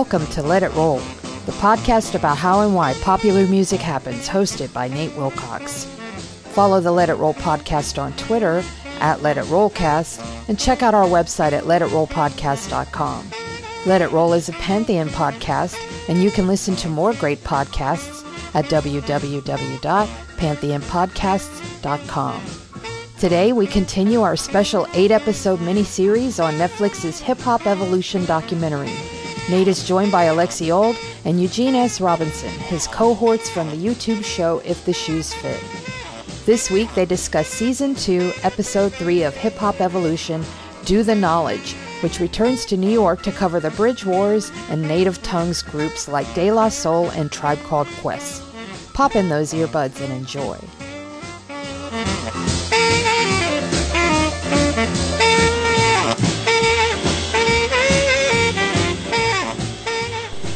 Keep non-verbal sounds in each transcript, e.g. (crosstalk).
Welcome to Let It Roll, the podcast about how and why popular music happens, hosted by Nate Wilcox. Follow the Let It Roll podcast on Twitter at Let It Rollcast and check out our website at letitrollpodcast.com. Let It Roll is a Pantheon podcast, and you can listen to more great podcasts at www.pantheonpodcasts.com. Today, we continue our special eight episode miniseries on Netflix's Hip Hop Evolution documentary. Nate is joined by Alexi Old and Eugene S. Robinson, his cohorts from the YouTube show If the Shoes Fit. This week, they discuss Season 2, Episode 3 of Hip Hop Evolution Do the Knowledge, which returns to New York to cover the Bridge Wars and native tongues groups like De La Soul and Tribe Called Quest. Pop in those earbuds and enjoy.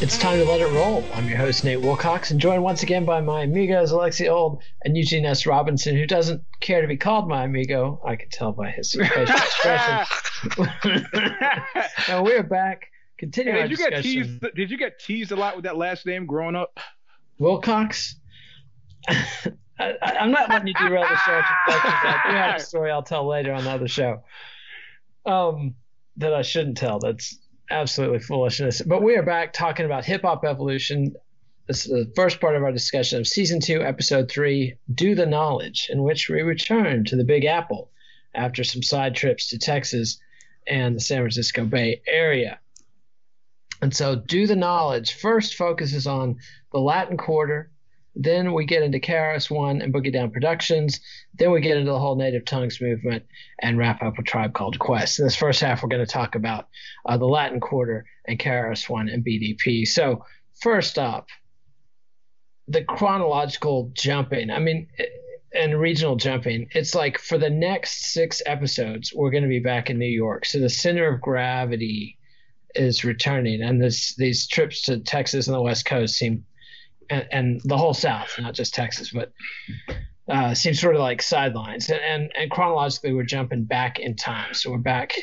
It's time to let it roll. I'm your host, Nate Wilcox, and joined once again by my amigos, Alexi Old and Eugene S. Robinson, who doesn't care to be called my amigo. I can tell by his (laughs) facial expression. (laughs) and we're back. Continuing Hey, did you get teased? Did you get teased a lot with that last name growing up? Wilcox? (laughs) I, I'm not letting you derail the show. with your questions. I do have a story I'll tell later on the other show um, that I shouldn't tell. That's absolutely foolishness. But we are back talking about hip hop evolution. This is the first part of our discussion of season two, episode three, Do the Knowledge, in which we return to the Big Apple after some side trips to Texas and the San Francisco Bay Area. And so, Do the Knowledge first focuses on the Latin Quarter. Then we get into KRS One and Boogie Down Productions. Then we get into the whole Native Tongues movement and wrap up a tribe called Quest. In this first half, we're going to talk about uh, the Latin Quarter and KRS One and BDP. So, first up, the chronological jumping. I mean, and regional jumping. It's like for the next six episodes, we're going to be back in New York. So the center of gravity is returning, and this these trips to Texas and the West Coast seem, and, and the whole South, not just Texas, but uh, seem sort of like sidelines. And, and and chronologically, we're jumping back in time, so we're back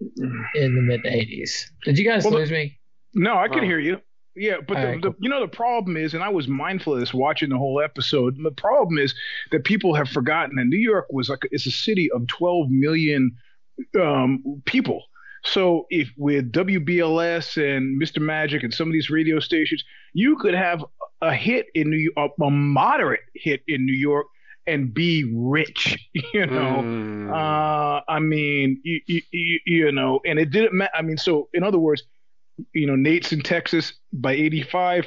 in the mid '80s. Did you guys Well, lose me? No, I can Oh. hear you. Yeah, but the, right, the, cool. you know the problem is, and I was mindful of this watching the whole episode. The problem is that people have forgotten that New York was like it's a city of 12 million um, people. So if with WBLS and Mr. Magic and some of these radio stations, you could have a hit in New York, a moderate hit in New York, and be rich. (laughs) You know. Mm. Uh, I mean, you, you, you, know, and it didn't matter. I mean, so in other words, you know, Nate's in Texas by 85.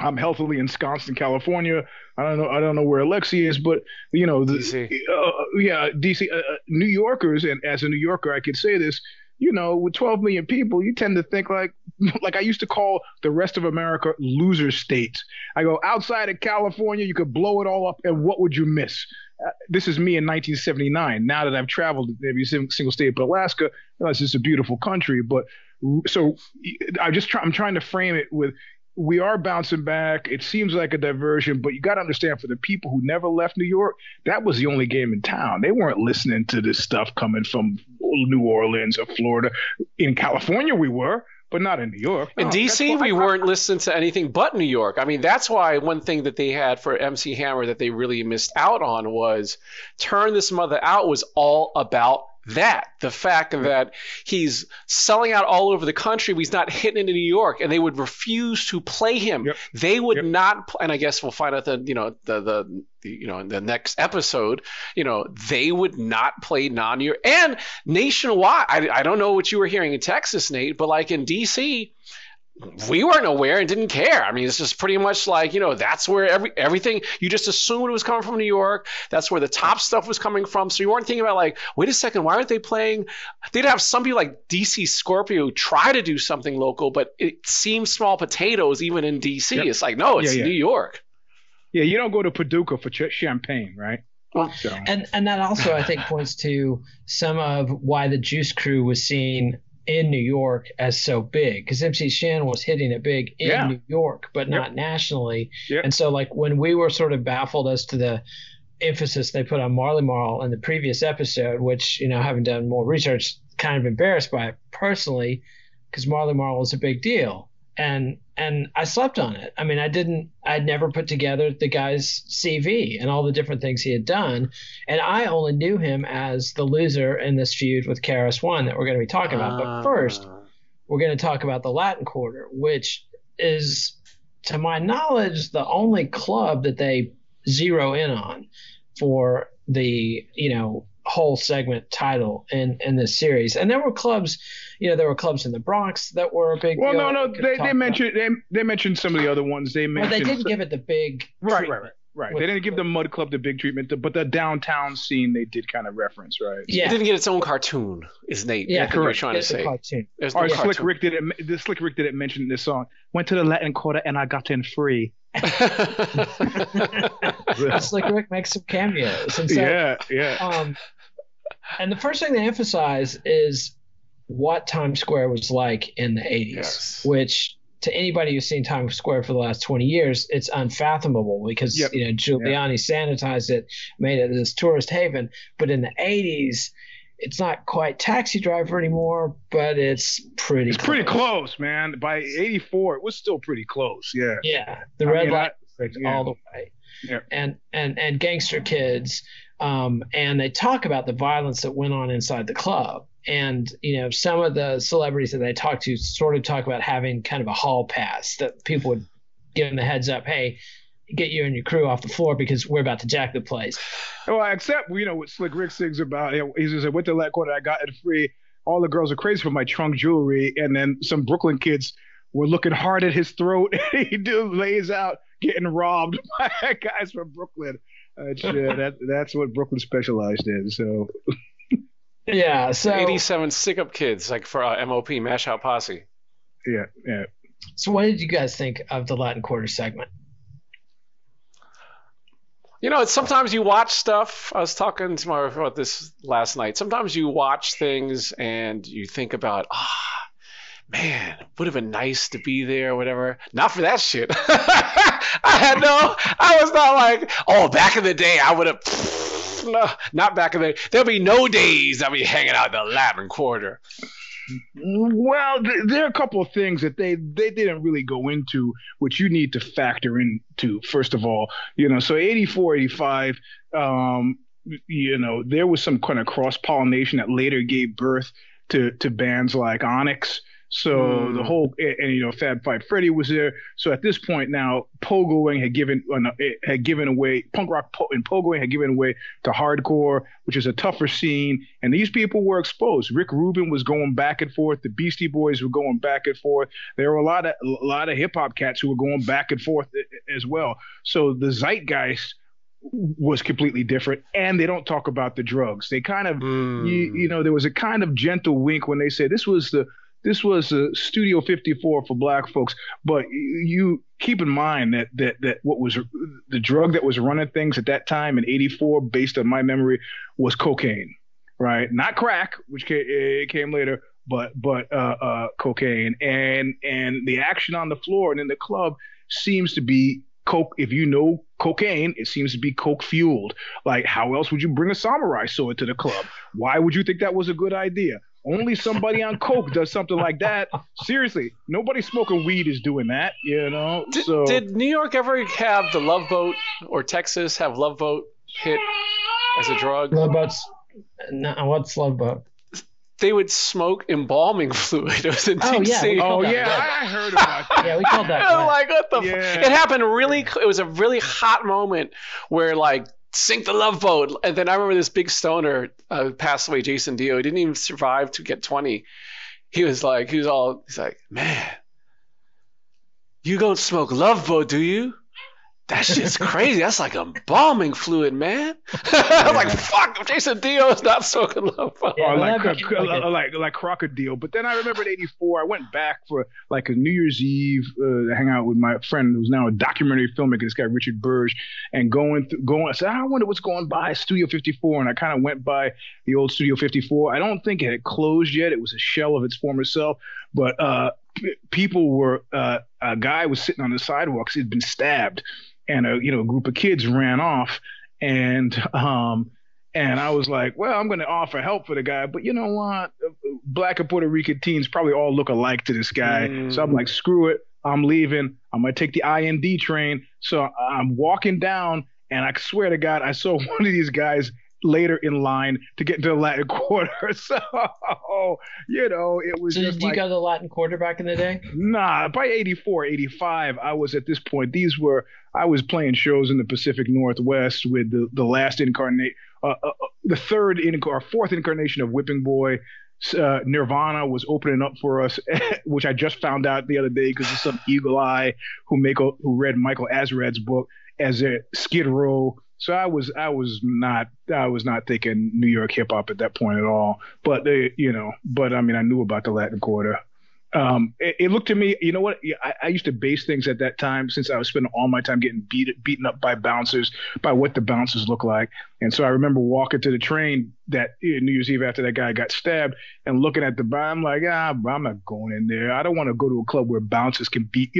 I'm healthily ensconced in California. I don't know. I don't know where Alexi is, but you know, the, DC. Uh, yeah, DC. Uh, uh, New Yorkers, and as a New Yorker, I could say this. You know, with 12 million people, you tend to think like, (laughs) like I used to call the rest of America loser states. I go outside of California, you could blow it all up, and what would you miss? Uh, this is me in 1979. Now that I've traveled every single state but Alaska, realize it's a beautiful country. But so I just try, I'm trying to frame it with we are bouncing back. It seems like a diversion, but you got to understand for the people who never left New York, that was the only game in town. They weren't listening to this stuff coming from New Orleans or Florida. In California, we were, but not in New York. In No, that's DC, we weren't listening to anything but New York. I mean, that's why one thing that they had for MC Hammer that they really missed out on was Turn This Mother Out was all about that. The fact that he's selling out all over the country, he's not hitting into New York, and they would refuse to play him. Yep. They would Yep. not, and I guess we'll find out that you know the, the the you know in the next episode, you know they would not play non-New York and nationwide. I, I don't know what you were hearing in Texas, Nate, but like in DC, we weren't aware and didn't care. I mean, it's just pretty much like you know that's where every everything you just assumed it was coming from New York. That's where the top stuff was coming from. So you weren't thinking about like, wait a second, why aren't they playing? They'd have some people like DC Scorpio try to do something local, but it seems small potatoes even in DC. Yep. It's like no, it's Yeah, yeah. New York. Yeah, you don't go to Paducah for ch- champagne, right? Well, So, And and that also I think points to some of why the Juice Crew was seen in New York as so big because MC Shan was hitting it big in Yeah. New York, but Yep. not nationally. Yep. And so like when we were sort of baffled as to the emphasis they put on Marley Marl in the previous episode, which you know having done more research, kind of embarrassed by it personally because Marley Marl was a big deal. And and I slept on it. I mean, I didn't. I'd never put together the guy's CV and all the different things he had done, and I only knew him as the loser in this feud with KRS One that we're going to be talking about. But first, Ah. we're going to talk about the Latin Quarter, which is, to my knowledge, the only club that they zero in on for the you know whole segment title in in this series. And there were clubs, you know, there were clubs in the Bronx that were a big. Well, deal no, no, that they, talk they about. mentioned they, they mentioned some of the other ones. They Well, mentioned they didn't give it the big. right, right, right, right. with- They didn't give the Mud Club the big treatment, but the downtown scene they did kind of reference, right? Yeah. It didn't get its own cartoon, is Nate. yeah, That's what you're correct. trying to It's a say. cartoon. There's Or no Slick cartoon. Rick did it. The Slick Rick did it mention in this song. Went to the Latin Quarter and I got in free. (laughs) (laughs) Slick Rick makes some cameos, and so yeah, yeah. um, and the first thing they emphasize is what Times Square was like in the 80s, Yes. which to anybody who's seen Times Square for the last 20 years, it's unfathomable because Yep. you know Giuliani sanitized it, made it this tourist haven. But in the 80s, it's not quite Taxi Driver anymore, but it's pretty. It's pretty close, man. By '84, it was still pretty close. Yeah. Yeah, the I red mean, light I- yeah. all the way. Yeah. And and and gangster kids, um, and they talk about the violence that went on inside the club. And you know, some of the celebrities that I talk to sort of talk about having kind of a hall pass that people would give them the heads up, hey, get you and your crew off the floor because we're about to jack the place. Well, except you know what Slick Rick sings about. He says, "I went to Latin Quarter, I got it free. All the girls are crazy for my trunk jewelry." And then some Brooklyn kids were looking hard at his throat. (laughs) he do lays out getting robbed (laughs) by guys from Brooklyn. Uh, that that's what Brooklyn specialized in. So (laughs) Yeah. So 87 stick up kids, like for uh, MOP, Mash Out Posse. yeah, yeah. so what did you guys think of the Latin Quarter segment? You know, it's sometimes you watch stuff. I was talking to my wife about this last night. Sometimes you watch things and you think about, ah, man, would have been nice to be there, or whatever. Not for that shit. (laughs) I had no, I was not like, oh, back in the day, I would have. (laughs) No, not back in the. There'll be no days I'll be hanging out in the Latin Quarter. Well, th- there are a couple of things that they they didn't really go into, which you need to factor into. First of all, you know, so 84, 85, um, you know, there was some kind of cross pollination that later gave birth to to bands like Onyx. So Mm. the whole and, and, you know Fab Five Freddy was there. So at this point now, pogoing had given uh, had given away punk rock po- and pogoing had given away to hardcore, which is a tougher scene. And these people were exposed. Rick Rubin was going back and forth. The Beastie Boys were going back and forth. There were a lot of a lot of hip hop cats who were going back and forth as well. So the zeitgeist was completely different. And they don't talk about the drugs. They kind of Hmm. you, you know, there was a kind of gentle wink when they said this was the this was a Studio 54 for black folks. But you, keep in mind that that that what was the drug that was running things at that time in '84, based on my memory, was cocaine, right? Not crack, which it came later, but but uh, uh, cocaine. And and the action on the floor and in the club seems to be coke. If you know cocaine, it seems to be coke fueled. Like, how else would you bring a samurai sword to the club? Why would you think that was a good idea? Only somebody on coke does something like that. Seriously, nobody smoking weed is doing that. You know. Did, so did New York ever have the Love Boat or Texas have Love Boat hit as a drug? Love boats. No, what's love boat? They would smoke embalming (laughs) fluid. It was in Oh, yeah, oh called that oh, yeah. I I heard about that. (laughs) Yeah, we called that. (laughs) I'm wet. like, what the? F-? It happened really. It was a really hot moment where like sink the love boat, and then I remember this big stoner uh, passed away, Jason Dio. He didn't even survive to get 20. He was like, he was all, he's like, man, you don't smoke love boat, do you? That shit's crazy. That's like embalming fluid, man. (laughs) I was like, fuck, Jason Dio is not smoking love. Yeah, or well, like that cro- like a- like, like crocodile. But then I remember in '84, I went back for like a New Year's Eve uh, to hang out with my friend who's now a documentary filmmaker. This guy Richard Burge, and going through, going. I said, I wonder what's going by Studio 54, and I kind of went by the old Studio 54. I don't think it had closed yet. It was a shell of its former self, but uh, p- people were. Uh, a guy was sitting on the sidewalks. He'd been stabbed, and a you know a group of kids ran off, and um and I was like, well, I'm going to offer help for the guy, but you know what? Black and Puerto Rican teens probably all look alike to this guy. Mm. So I'm like, screw it. I'm leaving. I'm gonna take the IND train. So I'm walking down, and I swear to God, I saw (laughs) one of these guys later in line to get into the Latin (laughs) Quarter. (laughs) So, you know, it was So just did you like, go to the Latin Quarter back in the day? Nah, by 84, 85, I was at this point. These were, I was playing shows in the Pacific Northwest with the, the last incarnate, uh, uh, uh, the third inc- or fourth incarnation of Whipping Boy. Uh, Nirvana was opening up for us, (laughs) which I just found out the other day because of some (sighs) eagle eye who make who read Michael Azerrad's book as a Skid Row. So I was I was not I was not thinking New York hip hop at that point at all. But they, you know, but I mean I knew about the Latin Quarter um, it, it, looked to me, you know what? I, I, used to base things at that time since I was spending all my time getting beat, beaten up by bouncers, by what the bouncers look like. And so I remember walking to the train that New Year's Eve after that guy got stabbed and looking at the bar. I'm like, ah, I'm not going in there. I don't want to go to a club where bouncers can beat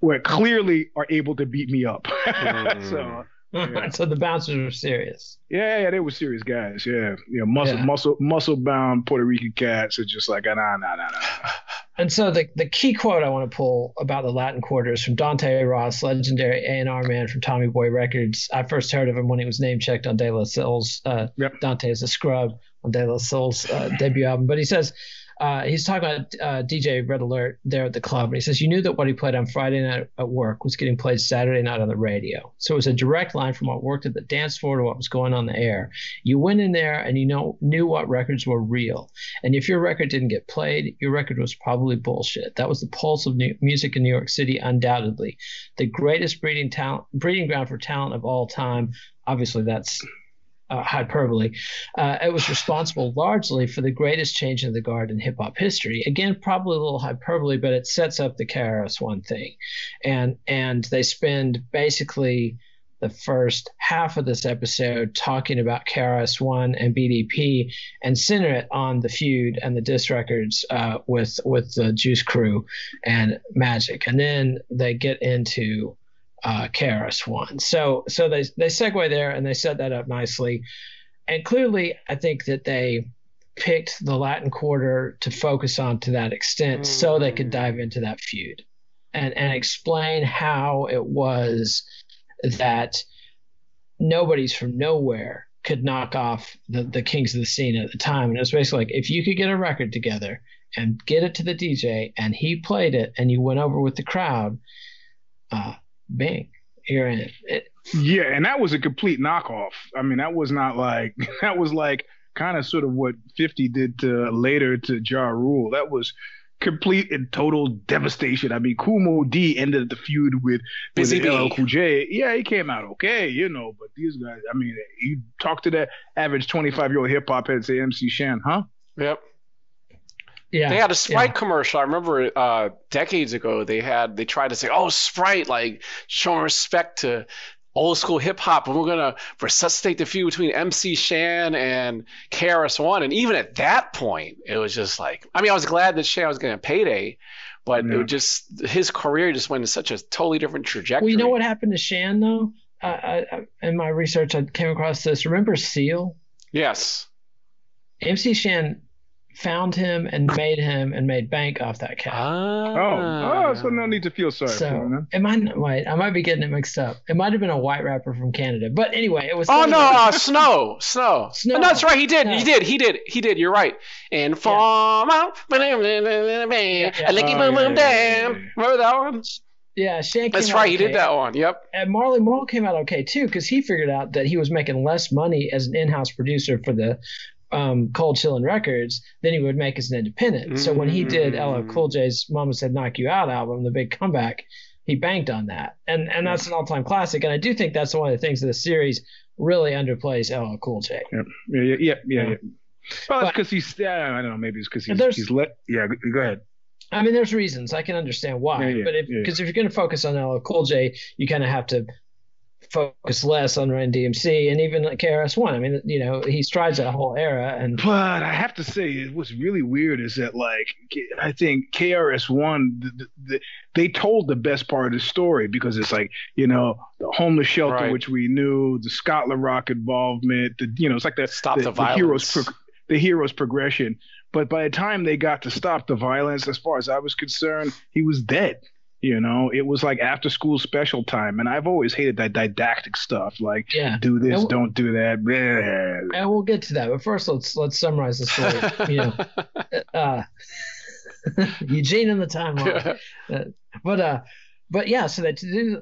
where clearly are able to beat me up. (laughs) Mm. so yeah. (laughs) so the bouncers were serious. Yeah, yeah, they were serious guys. Yeah, you know, muscle, yeah. muscle, muscle bound Puerto Rican cats are just like, nah, nah, nah, nah. (laughs) And so the the key quote I want to pull about the Latin Quarter is from Dante Ross, legendary A and R man from Tommy Boy Records. I first heard of him when he was name checked on De La Soul's uh, yep. Dante is a scrub on De La Soul's uh, debut album. But he says uh, he's talking about uh, DJ Red Alert there at the club, and he says you knew that what he played on Friday night at work was getting played Saturday night on the radio. So it was a direct line from what worked at the dance floor to what was going on the air. You went in there and you know knew what records were real, and if your record didn't get played, your record was probably bullshit. That was the pulse of new- music in New York City, undoubtedly, the greatest breeding talent, breeding ground for talent of all time. Obviously, that's uh, hyperbole, uh, it was responsible largely for the greatest change in the guard in hip hop history. Again, probably a little hyperbole, but it sets up the KRS One thing, and and they spend basically the first half of this episode talking about KRS One and BDP and center it on the feud and the diss records uh, with with the Juice Crew and Magic, and then they get into uh, KRS One. So so they they segue there and they set that up nicely, and clearly I think that they picked the Latin Quarter to focus on to that extent, mm. so they could dive into that feud, and and explain how it was that nobody's from nowhere could knock off the, the kings of the scene at the time. And it was basically like if you could get a record together and get it to the DJ and he played it and you went over with the crowd, uh, bang, you're in it. Yeah, and that was a complete knockoff. I mean, that was not like (laughs) that was like kind of sort of what 50 did to later to Ja Rule. That was complete and total devastation. I mean, Kool Moe Dee ended the feud with, Busy with LL Cool J. Yeah, he came out okay, you know, but these guys, I mean, you talk to that average 25 year old hip hop head, say MC Shan, huh? Yep. Yeah, they had a Sprite yeah. commercial. I remember uh, decades ago they had they tried to say, "Oh, Sprite, like showing respect to old school hip hop, and we're gonna resuscitate the feud between MC Shan and KRS One." And even at that point, it was just like, I mean, I was glad that Shan was getting a payday, but yeah. it just his career just went in such a totally different trajectory. Well, you know what happened to Shan though? I, I, in my research, I came across this. Remember Seal? Yes. MC Shan found him and made him and made bank off that cat. Ah. Oh, oh, so no need to feel sorry so, for him. It might wait, I might be getting it mixed up. It might have been a white rapper from Canada, but anyway, it was. Oh no, uh, Snow, Snow, Snow. no, that's right. He did, he did, he did, he did. You're right. And farm out, yeah. licky boom boom damn. Remember that one? Yeah, Shan. That's right. Okay. He did that one. Yep. And Marley Marl came out okay too because he figured out that he was making less money as an in-house producer for the um, Cold Chillin' Records than he would make as an independent. Mm-hmm. So when he did LL Cool J's "Mama Said Knock You Out" album, the big comeback, he banked on that, and and that's an all time classic. And I do think that's one of the things that the series really underplays LL Cool J. Yeah, yeah, yeah, yeah. yeah. Well, that's because he's. I don't know. Maybe it's because he's, he's let. Yeah, go ahead. I mean, there's reasons I can understand why, yeah, yeah, but because if, yeah. if, you're going to focus on LL Cool J, you kind of have to focus less on Run DMC and even like KRS One. I mean, you know, he strides that whole era. And but I have to say, what's really weird is that like I think KRS One, the, the, they told the best part of the story because it's like you know the homeless shelter, right. which we knew, the Scott La Rock involvement, the you know, it's like that stop the, the, the heroes. Pro- the hero's progression, but by the time they got to stop the violence, as far as I was concerned, he was dead You know, it was like after school special time, and I've always hated that didactic stuff. Like, Yeah. do this, And- don't do that. bleh. And we'll get to that, but first let's let's summarize the story. you know, (laughs) uh, (laughs) Eugene and the timeline. (laughs) But uh, but yeah, so they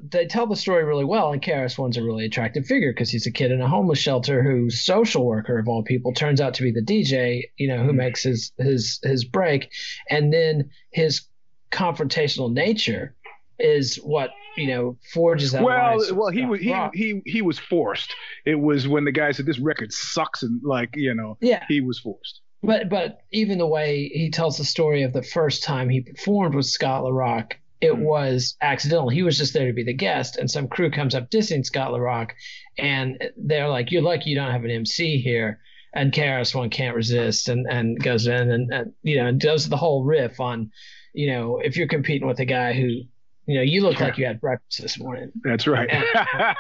they tell the story really well, and KRS One's a really attractive figure because he's a kid in a homeless shelter whose social worker of all people turns out to be the DJ, you know, who Mhm. makes his his his break, and then his confrontational nature is what you know forges that. well, well, he was he, he he was forced. It was when the guy said this record sucks, and like you know, yeah, he was forced. But but even the way he tells the story of the first time he performed with Scott LaRock, it Mhm. was accidental. He was just there to be the guest, and some crew comes up dissing Scott LaRock, and they're like, "You're lucky you don't have an MC here." And KRS One can't resist, and and goes in and, and you know and does the whole riff on, you know, if you're competing with a guy who, you know, you look like you had breakfast this morning. That's right. And, (laughs)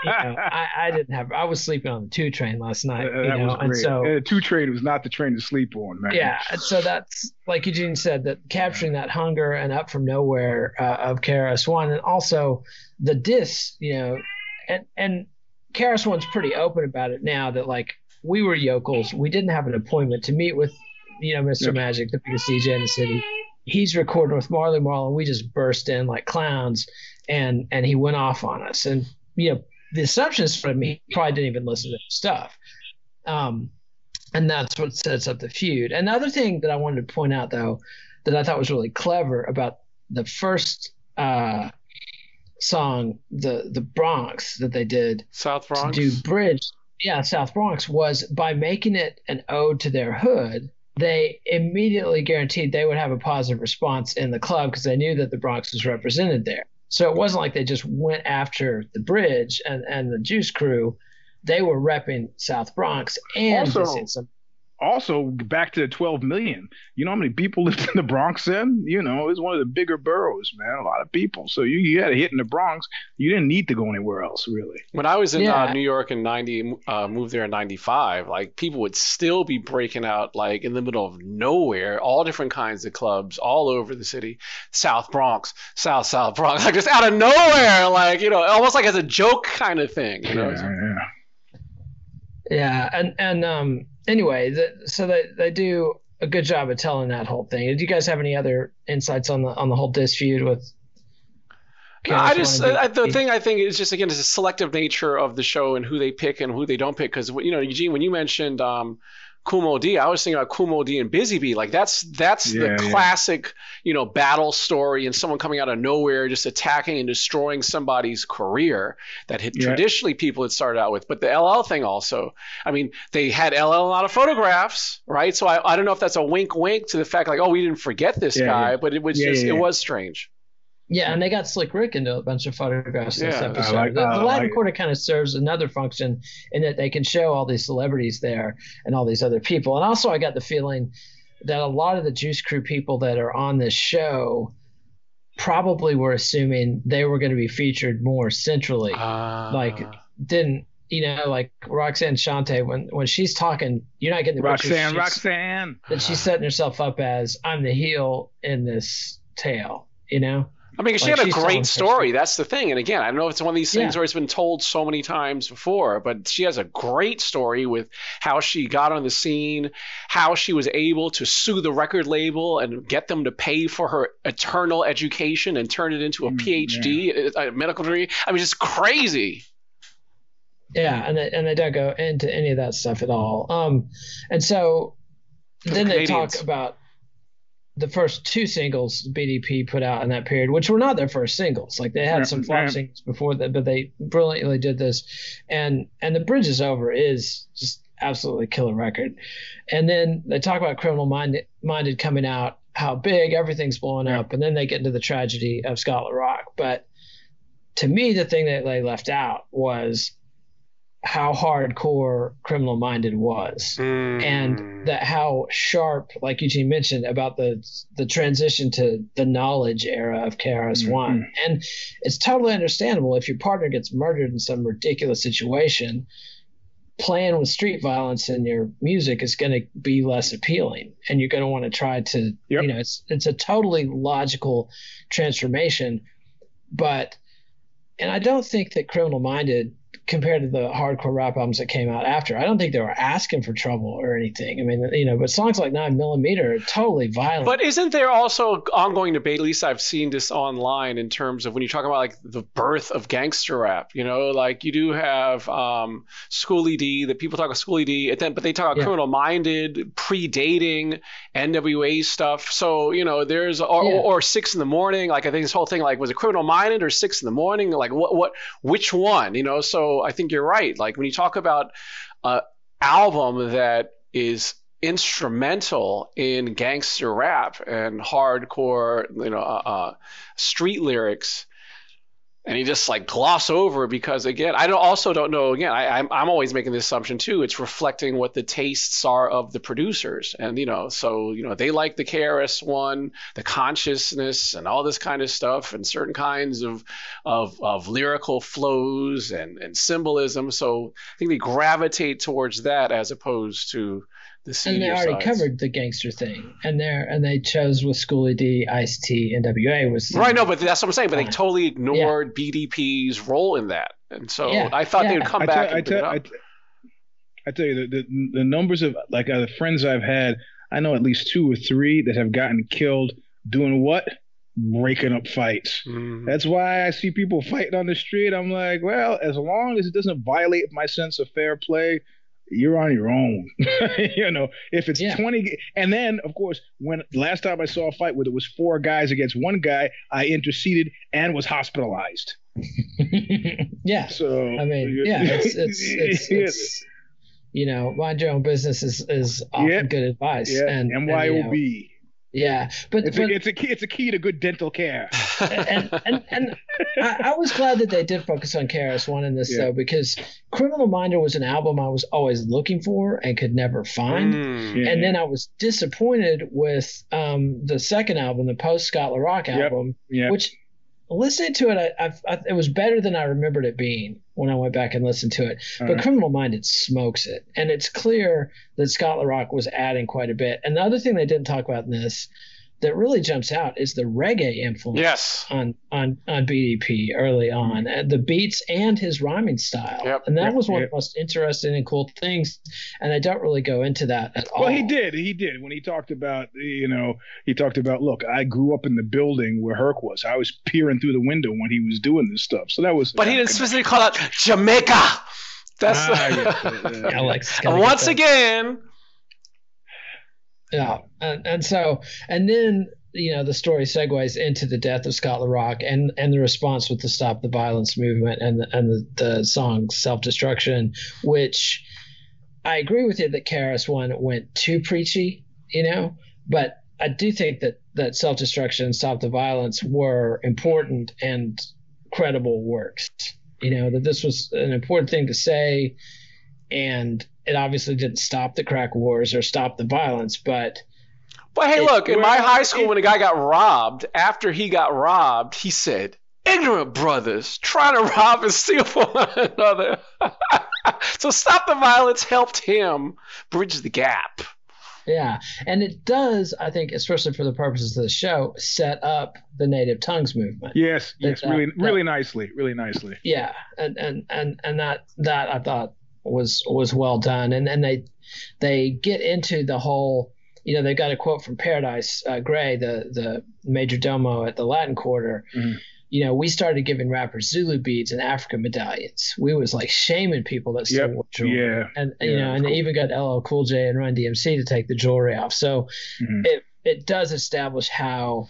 you know, I, I didn't have. I was sleeping on the two train last night. Uh, you that know, was and great. so Uh, two train was not the train to sleep on, man. yeah, and so that's like Eugene said that capturing that hunger and up from nowhere uh, of KRS One, and also the dis, you know, and and KRS One's pretty open about it now that like we were yokels, we didn't have an appointment to meet with, you know, Mr. Yep. Magic, the biggest DJ in the city. He's recording with Marley Marl, and we just burst in like clowns, and and he went off on us, and you know the assumption is from me he probably didn't even listen to the stuff. Um, and that's what sets up the feud. Another thing that I wanted to point out, though, that I thought was really clever about the first uh, song, the the Bronx that they did South Bronx. to do Bridge, yeah, South Bronx, was by making it an ode to their hood. They immediately guaranteed they would have a positive response in the club because they knew that the Bronx was represented there. So it wasn't like they just went after the bridge and, and the Juice Crew. They were repping South Bronx and Also- some Also, back to the 12 million. You know how many people (laughs) lived in the Bronx then? You know, it was one of the bigger boroughs, man. A lot of people. So you, you had a hit in the Bronx. You didn't need to go anywhere else, really. When I was in Yeah. uh, New York in '90, uh, moved there in '95. Like people would still be breaking out like in the middle of nowhere, all different kinds of clubs all over the city. South Bronx, South South Bronx, (laughs) like just out of nowhere, like you know, almost like as a joke kind of thing. You know, Yeah, yeah. Yeah, and and um anyway, the, so they they do a good job of telling that whole thing. Did you guys have any other insights on the on the whole feud with? No, I just I, the thing I think is just again is the selective nature of the show and who they pick and who they don't pick. Because you know, Eugene, when you mentioned um, Kool Moe Dee, I was thinking about Kool Moe Dee and Busy Bee. Like that's that's Yeah, the yeah. classic you know battle story and someone coming out of nowhere just attacking and destroying somebody's career that had Yeah. traditionally people had started out with. But the LL thing also, I mean, they had LL a lot of photographs, right? So I, I don't know if that's a wink wink to the fact like oh we didn't forget this Yeah, guy, yeah. but it was Yeah, just yeah, it was strange. Yeah, and they got Slick Rick into a bunch of photographs in this episode. like- the, I the Latin like. Quarter kind of serves another function in that they can show all these celebrities there and all these other people. And also, I got the feeling that a lot of the Juice Crew people that are on this show probably were assuming they were going to be featured more centrally. Uh, Like, didn't you know, like Roxanne Shante when when she's talking, you're not getting the Roxanne, she's- Roxanne. that she's setting herself up as I'm the heel in this tale. You know. I mean, she Like, had a great story. That's the thing. And again, I don't know if it's one of these things Yeah. where it's been told so many times before, but she has a great story with how she got on the scene, how she was able to sue the record label and get them to pay for her eternal education and turn it into a Mm, PhD, a medical degree. I mean, it's crazy. Yeah, and they, and they don't go into any of that stuff at all. Um, and so then they talk about the first two singles BDP put out in that period, which were not their first singles. Like they had some flop singles before that, but they brilliantly did this. And and the Bridge is Over is just absolutely killer record. And then they talk about Criminal Minded, Minded coming out, how big everything's blowing Yeah. up, and then they get into the tragedy of Scott La Rock. But to me, the thing that they left out was how hardcore Criminal Minded was Mm. and that how sharp, like Eugene mentioned, about the the transition to the knowledge era of KRS One, and it's totally understandable if your partner gets murdered in some ridiculous situation. Playing with street violence in your music is going to be less appealing, and you're going to want to try to, Yep. you know, it's it's a totally logical transformation. but and I don't think that Criminal Minded compared to the hardcore rap albums that came out after. I don't think they were asking for trouble or anything. I mean, you know, but songs like Nine Millimeter are totally violent. But isn't there also ongoing debate? At least I've seen this online in terms of when you talk about like the birth of gangster rap. You know, like you do have um, Schooly D. That people talk about Schooly D, then but they talk about yeah. Criminal Minded, predating NWA stuff. So you know, there's or, yeah. or, or Six in the Morning. Like I think this whole thing like was it Criminal Minded or Six in the Morning? Like what what which one? You know, so I think you're right. Like when you talk about an album that is instrumental in gangster rap and hardcore, you know, uh, uh, street lyrics, and he just like gloss over because again i don't, also don't know again I, I'm, I'm always making the assumption too it's reflecting what the tastes are of the producers. And you know so you know they like the krs one the consciousness and all this kind of stuff and certain kinds of of, of lyrical flows and and symbolism. So i think they gravitate towards that as opposed to the and they already sides. covered the gangster thing, and there and they chose with Schooly D, Ice T, and NWA was right. No, but that's what I'm saying. But they totally ignored yeah. BDP's role in that, and so yeah. I thought yeah. they would come I back. Tell, I, tell, I, t- I tell you the, the, the numbers of like uh, the friends I've had. I know at least two or three that have gotten killed doing what breaking up fights. Mm-hmm. That's why I see people fighting on the street. I'm like, well, as long as it doesn't violate my sense of fair play, you're on your own. (laughs) you know, if it's yeah. 20 and then of course, when last time I saw a fight where it was four guys against one guy, I interceded and was hospitalized. (laughs) yeah. So I mean, yeah, it's it's (laughs) it's, it's you know, mind your own business is is often yep. good advice. Yeah. And MYOB. And, you know, yeah, but it's, but, a, it's a key. It's a key to good dental care. (laughs) and and, and I, I, was glad that they did focus on KRS One in this yeah. though, because Criminal Minded was an album I was always looking for and could never find. Mm, yeah. And then I was disappointed with um, the second album, the post Scott La Rock album, yep. Yep. which listening to it, I, I, it was better than I remembered it being when I went back and listened to it. All but right. Criminal Minded smokes it, and it's clear that Scott La Rock was adding quite a bit. And the other thing they didn't talk about in this that really jumps out is the reggae influence yes. on on on BDP early on, and the beats and his rhyming style. Yep. And that yep. was one yep. of the most interesting and cool things. And I don't really go into that at all. Well, he did. He did when he talked about you know he talked about look, I grew up in the building where Herc was. I was peering through the window when he was doing this stuff. So that was. But he didn't specifically call out Jamaica. That's ah, yeah, yeah, yeah. (laughs) and once again yeah, and, and so and then you know the story segues into the death of Scott La Rock and and the response with the Stop the Violence movement and the, and the, the song Self Destruction, which I agree with you that KRS One went too preachy, you know, but I do think that that Self Destruction and Stop the Violence were important and credible works. You know that this was an important thing to say, and it obviously didn't stop the crack wars or stop the violence, but. But hey, it, look, in my high school, it, when a guy got robbed, after he got robbed, he said, ignorant brothers trying to rob and steal from one another. (laughs) so stop the violence helped him bridge the gap. Yeah, and it does, I think, especially for the purposes of the show, set up the native tongues movement. Yes, yes, that, really, that, really nicely, really nicely. Yeah, and and and and that that I thought was was well done, and and they they get into the whole. You know, they got a quote from Paradise uh, Gray, the the major domo at the Latin Quarter. Mm-hmm. You know, we started giving rappers Zulu beads and African medallions. We was like shaming people that stole yep. jewelry. Yeah. And yeah, you know, and cool. they even got LL Cool J and Run DMC to take the jewelry off. So mm-hmm. it it does establish how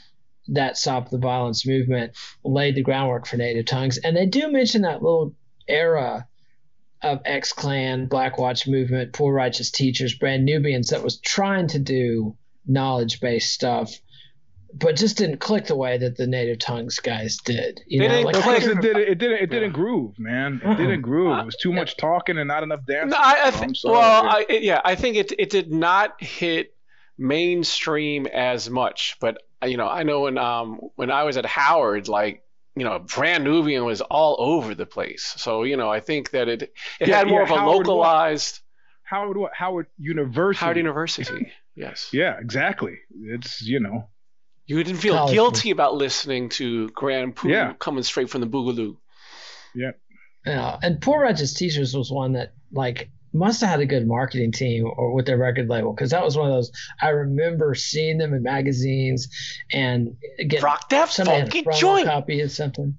that Stop the Violence movement laid the groundwork for native tongues. And they do mention that little era of X Clan, Black Watch Movement, Poor Righteous Teachers, Brand Nubians that was trying to do knowledge based stuff, but just didn't click the way that the native tongues guys did. You they know, didn't like, click. It, did, it didn't. It didn't groove, man. It uh-uh. didn't groove. It was too much talking and not enough dancing. No, I, I th- well, I, yeah, I think it it did not hit mainstream as much, but you know, I know when um when I was at Howard, like you know, Brand Nubian was all over the place. So, you know, I think that it it yeah, had more yeah, of a Howard localized what? Howard what? Howard University. Howard University. yes. (laughs) Yeah, exactly. It's, you know. You didn't feel College guilty about listening to Grand Puba Yeah. coming straight from the Boogaloo. Yeah, Yeah. and Poor Righteous Teachers was one that like must have had a good marketing team or with their record label because that was one of those I remember seeing them in magazines and get Rock that somebody had a funky promo joint. copy of something,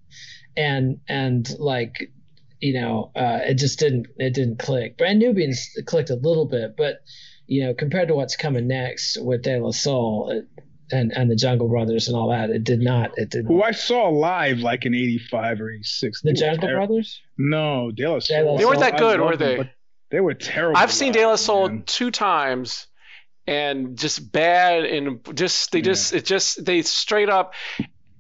and and like you know uh, it just didn't it didn't click. Brand Nubians clicked a little bit, but you know compared to what's coming next with De La Soul. It, and, and the Jungle Brothers and all that, it did not. It did. Who Not. I saw live like in '85 or '86. The Jungle Brothers. No, De La Soul. De La They weren't that good, were they? but They were terrible. I've seen De La Soul man. two times, and just bad and just they Yeah. just it just they straight up.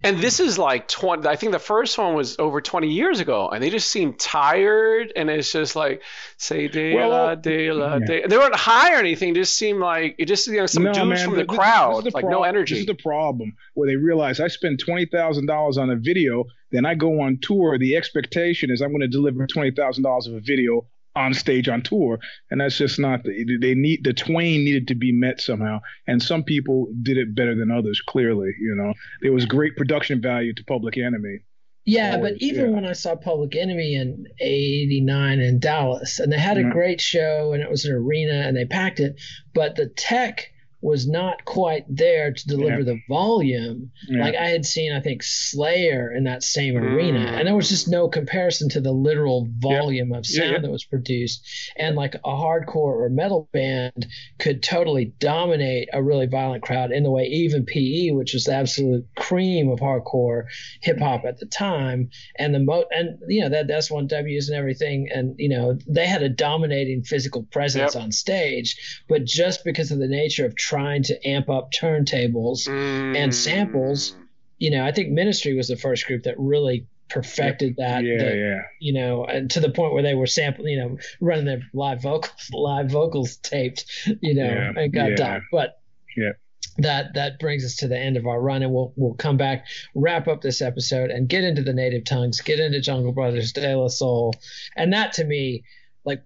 And this is like twenty. I think the first one was over twenty years ago, and they just seem tired. And it's just like say de Well, la de la yeah. de. They weren't high or anything. Just seemed like it just you know some No, dudes man, from the th- th- crowd, this the like prob- no This is the problem where they realize I spend twenty thousand dollars on a video, then I go on tour. The expectation is I'm going to deliver twenty thousand dollars of a video on stage on tour, and that's just not. The, they need the twain needed to be met somehow, and some people did it better than others. Clearly, you know, there was great production value to Public Enemy. Yeah, Always, but even yeah. when I saw Public Enemy in '89 in Dallas, and they had a Mhm. great show, and it was an arena, and they packed it, but the tech was not quite there to deliver Yeah. the volume. Yeah. Like I had seen, I think Slayer in that same arena, Mm. and there was just no comparison to the literal volume of sound yeah. that was produced. And like a hardcore or metal band could totally dominate a really violent crowd in the way even PE, which was the absolute cream of hardcore hip hop at the time, and the mo and you know that that's one W's and everything, and you know they had a dominating physical presence on stage, but just because of the nature of trying to amp up turntables and samples, Mm. you know, I think Ministry was the first group that really perfected that. yeah, yeah. You know, and to the point where they were sampling, you know, running their live vocals, (laughs) live vocals taped, you know, Yeah, and got yeah. done. But Yeah. that that brings us to the end of our run, and we'll we'll come back, wrap up this episode, and get into the native tongues, get into Jungle Brothers, De La Soul, and that to me, like,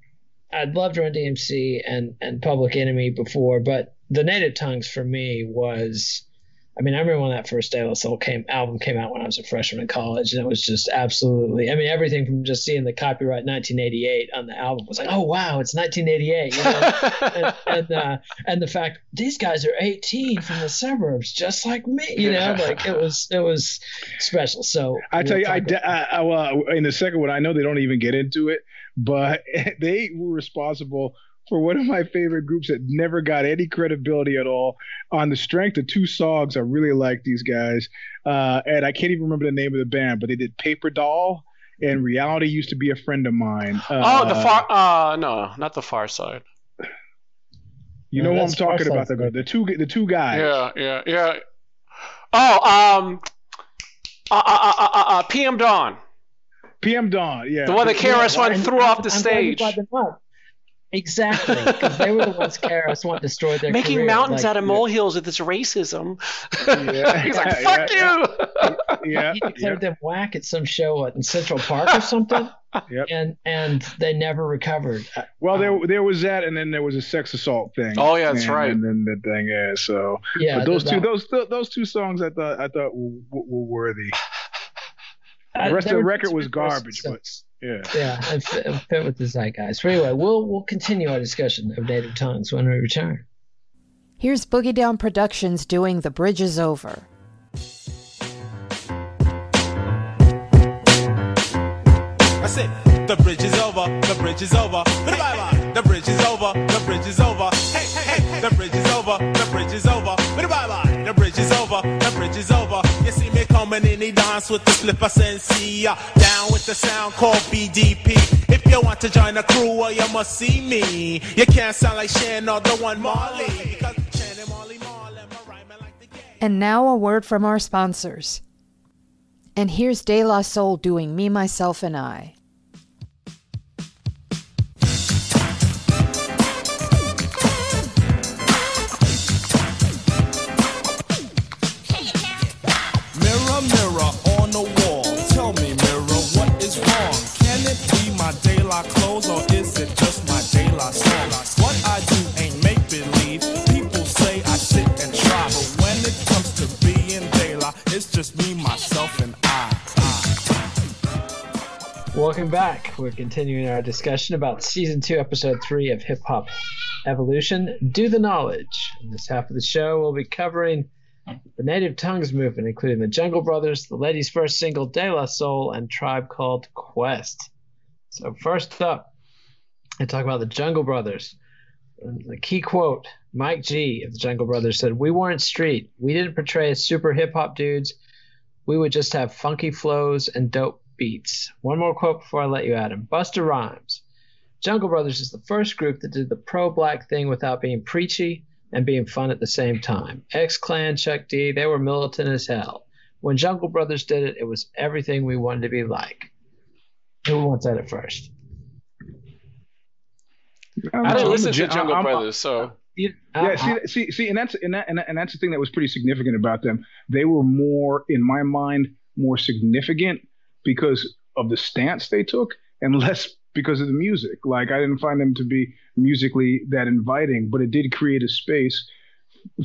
I'd loved Run DMC and and Public Enemy before, but the native tongues for me was. I mean, I remember when that first Soul came album came out when I was a freshman in college, and it was just absolutely. I mean, everything from just seeing the copyright 1988 on the album was like, oh wow, it's 1988. You know? (laughs) and and, uh, and the fact these guys are 18 from the suburbs, just like me. You know, like it was it was special. So I tell you, I, I, I well, in the second one, I know they don't even get into it, but (laughs) they were responsible for one of my favorite groups that never got any credibility at all. On the strength of two songs, I really like these guys, uh, and I can't even remember the name of the band, but they did Paper Doll. And reality used to be a friend of mine. oh, the Uh, far. Uh, no, not the far side. You No, know what I'm talking about? Side's The, the two, the two guys. Yeah, yeah, yeah. Oh, um, uh, uh, uh, uh, uh, PM Dawn, PM Dawn. Yeah, the one that Yeah, KRS One and threw I'm- off the I'm glad you stage, brought them up. Exactly, because they were the ones KRS One destroyed their making career. mountains like, out of molehills with this racism. Yeah. (laughs) He's like, Yeah, "Fuck yeah, you!" (laughs) yeah, he yeah. declared them whack at some show what, in Central Park or something, (laughs) Yep. and and they never recovered. Uh, Well, Um, there there was that, and then there was a sex assault thing. Oh, yeah, that's and, right. And then the thing, yeah. So, Yeah, but those two, those th- those two songs, I thought I thought were, were worthy. uh, The rest they of the record was garbage, but songs. Yeah. yeah, it fit, it fit with the zeitgeist. But anyway, we'll we'll continue our discussion of native tongues when we return. Here's Boogie Down Productions doing The Bridge is Over. I said, the bridge is over, the bridge is over. Bye bye. The bridge is over, the bridge is over. He with the slipper sensei. Uh, down with the sound called BDP. If you want to join the crew, well, you must see me. You can't sound like Shan or the one Marley. And now a word from our sponsors. And here's De La Soul doing Me, Myself, and I. goals or is it just my day lost? What I do ain't make believe. People say I sit and try, but when it comes to being daylight, it's just me, myself, and I. Welcome back. We're continuing our discussion about season two, episode three of Hip Hop Evolution. Do the knowledge. In this half of the show, we'll be covering the Native Tongues movement, including the Jungle Brothers, the Ladies' first single, De La Soul, and Tribe Called Quest. So, first up, I talk about the Jungle Brothers. The key quote Mike G of the Jungle Brothers said, We weren't street. We didn't portray as super hip hop dudes. We would just have funky flows and dope beats. One more quote before I let you at him. Busta Rhymes. Jungle Brothers is the first group that did the pro black thing without being preachy and being fun at the same time. X Clan, Chuck D, they were militant as hell. When Jungle Brothers did it, it was everything we wanted to be like. Who wants that at first? I didn't listen to legit- Jungle I'm- Brothers, so Yeah, uh, see, see, see, and that's and that, and that and that's the thing that was pretty significant about them. They were more, in my mind, more significant because of the stance they took, and (laughs) less because of the music. Like I didn't find them to be musically that inviting, but it did create a space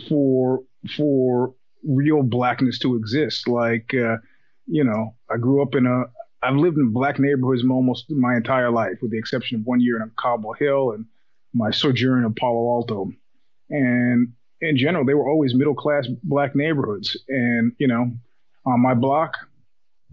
for for real blackness to exist. Like uh, you know, I grew up in a I've lived in black neighborhoods almost my entire life, with the exception of one year in Cobble Hill and my sojourn in Palo Alto. And in general, they were always middle class black neighborhoods. And, you know, on my block,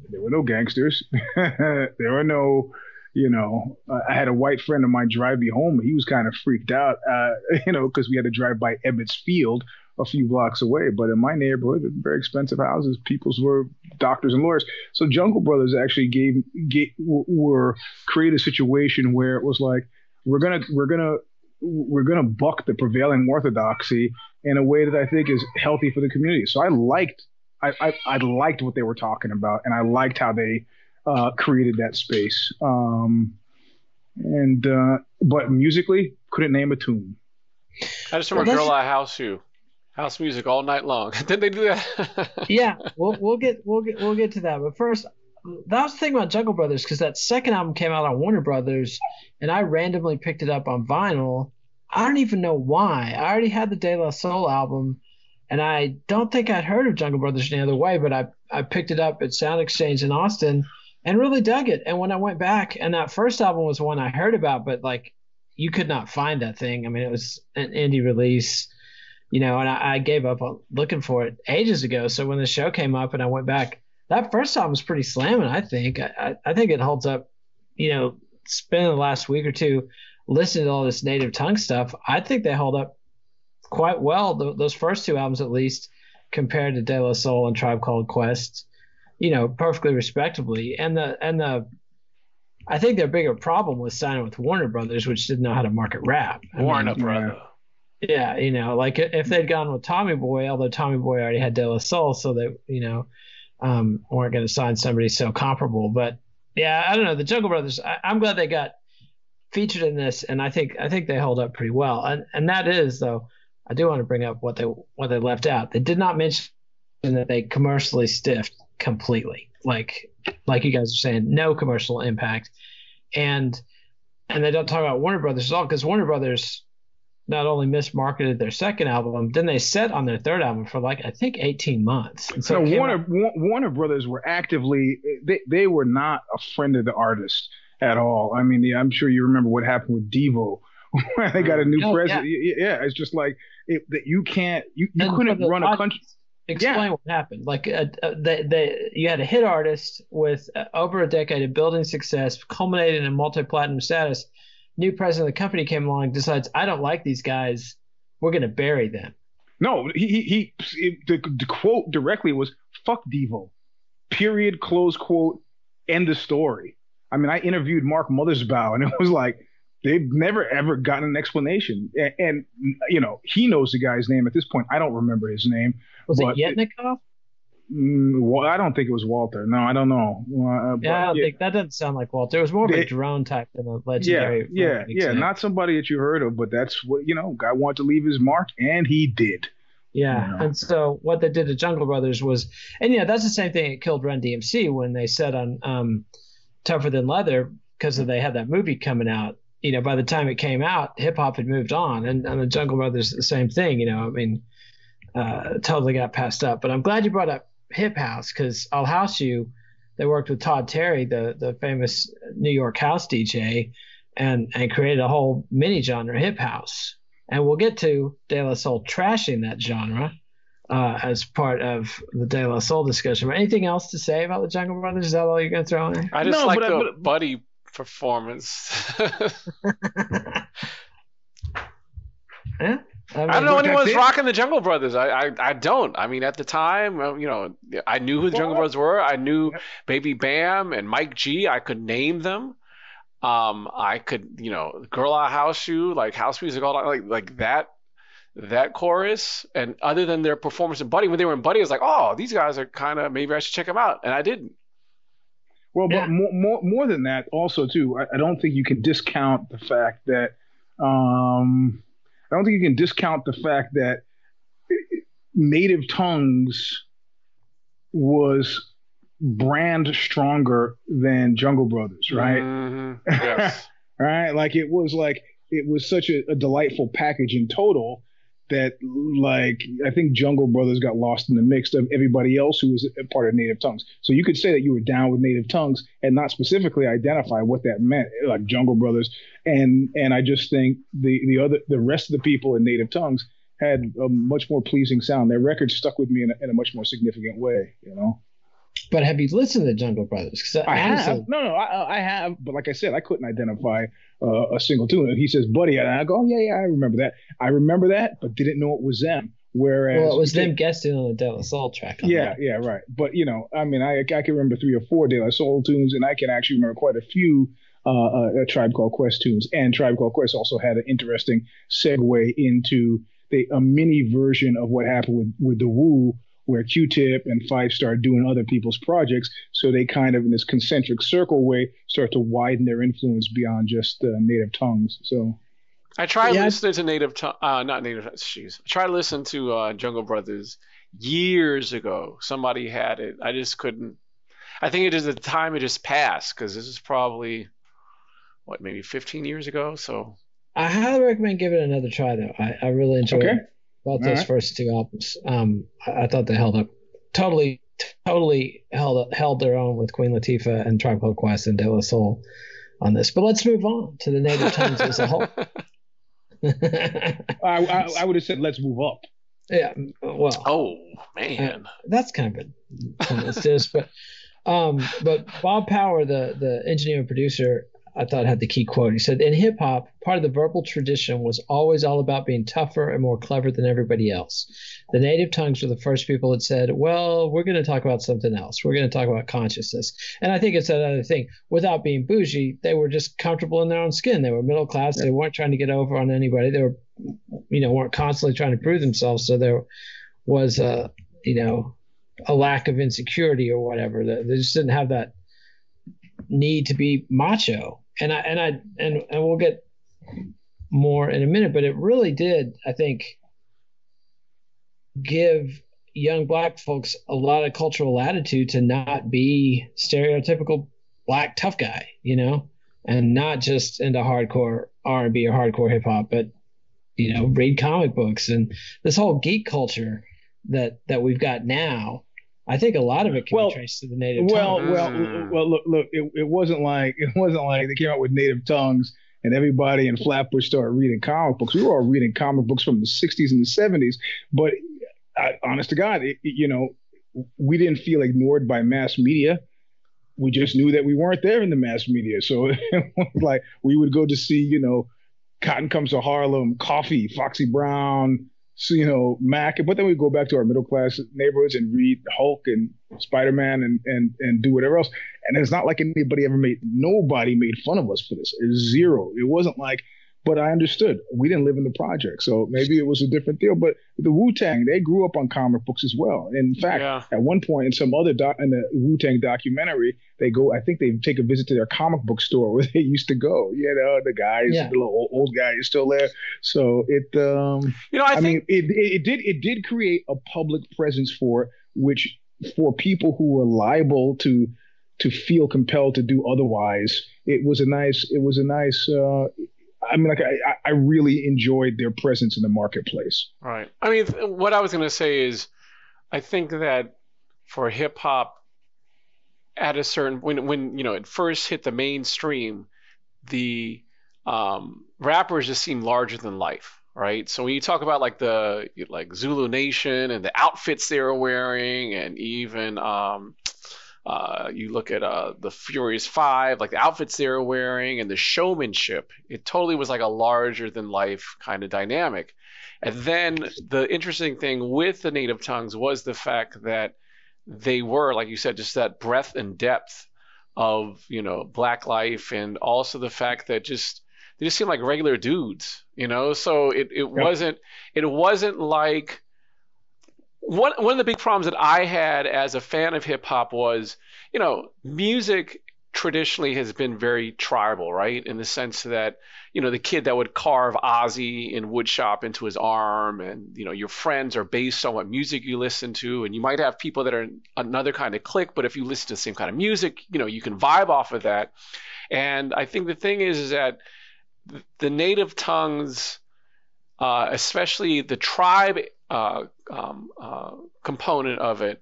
there were no gangsters. (laughs) there were no, you know, I had a white friend of mine drive me home. He was kind of freaked out, uh, (laughs) you know, because we had to drive by Ebbets Field a few blocks away. But in my neighborhood, very expensive houses, people's were doctors and lawyers. So Jungle Brothers actually gave, gave were create a situation where it was like, we're gonna we're gonna we're gonna buck the prevailing orthodoxy in a way that I think is healthy for the community. So I liked I I, I liked what they were talking about, and I liked how they uh, created that space. Um, and uh, but musically, couldn't name a tune. I just remember Well, Girl that's- I House You. House music all night long. (laughs) Did they do that? (laughs) yeah, we'll we'll get we'll get we'll get to that. But first, that was the thing about Jungle Brothers because that second album came out on Warner Brothers, and I randomly picked it up on vinyl. I don't even know why. I already had the De La Soul album, and I don't think I'd heard of Jungle Brothers any other way. But I I picked it up at Sound Exchange in Austin and really dug it. And when I went back, and that first album was one I heard about, but like you could not find that thing. I mean, it was an indie release you know, and I, I gave up on looking for it ages ago. So when the show came up and I went back, that first album was pretty slamming. I think. I, I, think it holds up. You know, spending the last week or two listening to all this native tongue stuff, I think they hold up quite well. th those first two albums, at least, compared to De La Soul and Tribe Called Quest. You know, perfectly respectably. And the and the I think their bigger problem was signing with Warner Brothers, which didn't know how to market rap. I Warner Brother. Yeah, you know, like if they'd gone with Tommy Boy, although Tommy Boy already had De La Soul, so they, you know, um, weren't going to sign somebody so comparable. But yeah, I don't know. The Jungle Brothers, I, I'm glad they got featured in this, and I think I think they hold up pretty well. And and that is though, I do want to bring up what they what they left out. They did not mention that they commercially stiffed completely, like like you guys are saying, no commercial impact, and and they don't talk about Warner Brothers at all because Warner Brothers not only mismarketed their second album, then they sat on their third album for like I think 18 months. And so So Warner out- Warner Brothers were actively they they were not a friend of the artist at all. I mean, I'm sure you remember what happened with Devo. (laughs) when they got a new Oh, president. Yeah. yeah, it's just like it, that you can't you, you And couldn't run a country. Explain what happened. Like uh, uh, they, they, you had a hit artist with uh, over a decade of building success, culminating in multi-platinum status. New president of the company came along, decides I don't like these guys. We're going to bury them. No, he he, he the, the quote directly was "fuck Devo," period. Close quote. End of story. I mean, I interviewed Mark Mothersbaugh, and it was like they've never ever gotten an explanation. And, and you know, he knows the guy's name at this point. I don't remember his name. Was it Yetnikoff? Mm, well, I don't think it was Walter. No, I don't know. Uh, Yeah, I don't yeah, think that doesn't sound like Walter. It was more of a They- drone type than a legendary. yeah, rap yeah. Not somebody that you heard of, but that's what you know. Guy wanted to leave his mark, and he did. Yeah, Yeah. and so what they did to Jungle Brothers was, and yeah, that's the same thing that killed Run DMC when they said on um, Tougher Than Leather because they had that movie coming out. You know, by the time it came out, hip hop had moved on, and, and the Jungle Brothers the same thing. You know, I mean, uh, totally got passed up. But I'm glad you brought up Hip House because I'll house you. they worked with Todd Terry, the the famous New York house DJ, and and created a whole mini genre, hip house. And we'll get to De La Soul trashing that genre uh, as part of the De La Soul discussion. But anything else to say about the Jungle Brothers? Is that all you're going to throw in? I just No, like but I- the but- buddy performance. (laughs) (laughs) yeah. I don't know But anyone's rocking the Jungle Brothers. I, I I don't. I mean, at the time, you know, I knew who the Jungle Brothers were. I knew Yep. Baby Bam and Mike G. I could name them. Um, I could, you know, Girl Out House Shoe, like house music, all that, like like that that chorus. And other than their performance in Buddy, when they were in Buddy, I was like, oh, these guys are kind of maybe I should check them out, and I didn't. Well, Yeah. but more, more, more than that, also too, I, I don't think you can discount the fact that um, I don't think you can discount the fact that Native Tongues was brand stronger than Jungle Brothers, right? Mhm. Yes. (laughs) right? Like it was like it was such a, a delightful package in total that like I think Jungle Brothers got lost in the mix of everybody else who was a part of Native Tongues. So you could say that you were down with Native Tongues and not specifically identify what that meant, like Jungle Brothers. And and I just think the the other the rest of the people in Native Tongues had a much more pleasing sound. Their record stuck with me in a, in a much more significant way, you know. But have you listened to the Jungle Brothers? I honestly- have. No, no, I, I have. But like I said, I couldn't identify uh, a single tune. And he says, "Buddy," and I go, "Oh yeah, yeah, I remember that. I remember that, but didn't know it was them." Whereas, Well, it was them guesting on the De La Soul track. Yeah, that. yeah, right. But you know, I mean, I I can remember three or four De La Soul tunes, and I can actually remember quite a few uh, uh, Tribe Called Quest tunes. And Tribe Called Quest also had an interesting segue into the a mini version of what happened with with the Wu, where Q-Tip and Phife started doing other people's projects. So they kind of in this concentric circle way start to widen their influence beyond just uh, native tongues. So I tried Yeah. listening to Native, Tongue- uh, not Native, jeez. I tried listen to uh, Jungle Brothers years ago. Somebody had it. I just couldn't. I think it is the time it just passed because this is probably what maybe 15 years ago. So I highly recommend giving it another try, though. I, I really enjoyed Okay. Both All those right. first two albums. Um, I, I thought they held up totally, totally held held their own with Queen Latifah and Tribe Called Quest and De La Soul on this. But let's move on to the native tongues as a whole. (laughs) (laughs) I, I, I would have said, let's move up. yeah, well, oh man, that's kind of a pointless diss, but um, but Bob Power, the the engineer and producer, I thought had the key quote. He said, "In hip hop, part of the verbal tradition was always all about being tougher and more clever than everybody else. The native tongues were the first people that said, well, we're going to talk about something else. We're going to talk about consciousness.' And I think it's that other thing. Without being bougie, they were just comfortable in their own skin. They were middle class. They weren't trying to get over on anybody. They were, you know, weren't constantly trying to prove themselves. So there was a, you know." a lack of insecurity or whatever. They just didn't have that need to be macho. And I and I and and we'll get more in a minute, but it really did, I think, give young black folks a lot of cultural latitude to not be stereotypical black tough guy, you know, and not just into hardcore R and B or hardcore hip hop, but you know, read comic books and this whole geek culture that that we've got now. I think a lot of it can Well, be traced to the native Well, tongue. well, Mm. well. Look, look. It, it wasn't like it wasn't like they came out with native tongues and everybody in Flatbush started reading comic books. We were all reading comic books from the '60s and the '70s. But I, honest to God, it, it- you know, we didn't feel ignored by mass media. We just knew that we weren't there in the mass media. So it was (laughs) like we would go to see, you know, Cotton Comes to Harlem, Coffy, Foxy Brown, so, you know, Mac. But then we go back to our middle class neighborhoods and read Hulk and Spider Man and, and and do whatever else. And it's not like anybody ever made nobody made fun of us for this. Zero. It wasn't like, but I understood. We didn't live in the project, so maybe it was a different deal. But the Wu Tang, they grew up on comic books as well. In fact, Yeah. at one point in some other doc in the Wu Tang documentary, they go. I think they take a visit to their comic book store (laughs) where they used to go. You know, the guys, Yeah. the little old, old guy is still there. So it. um you know, I, I, think mean, it, it, it did it did create a public presence for which for people who were liable to to feel compelled to do otherwise. It was a nice. It was a nice. Uh, I mean, like I, I- really enjoyed their presence in the marketplace. Right. I mean, what I was going to say is, I think that for hip hop at a certain when when you know it first hit the mainstream, the um, rappers just seemed larger than life, right? So when you talk about like the like Zulu Nation and the outfits they were wearing, and even um, uh, you look at uh, the Furious Five, like the outfits they were wearing and the showmanship, it totally was like a larger than life kind of dynamic. And then the interesting thing with the native tongues was the fact that they were, like you said, just that breadth and depth of you know black life, and also the fact that just they just seemed like regular dudes, you know. So it it wasn't it wasn't like one one of the big problems that I had as a fan of hip hop was, you know, music traditionally has been very tribal, right? In the sense that, you know, the kid that would carve Ozzy in woodshop into his arm, and you know, your friends are based on what music you listen to, and you might have people that are another kind of clique, but if you listen to the same kind of music, you know, you can vibe off of that. And I think the thing is, is that the native tongues, uh, especially the tribe uh, um, uh, component of it,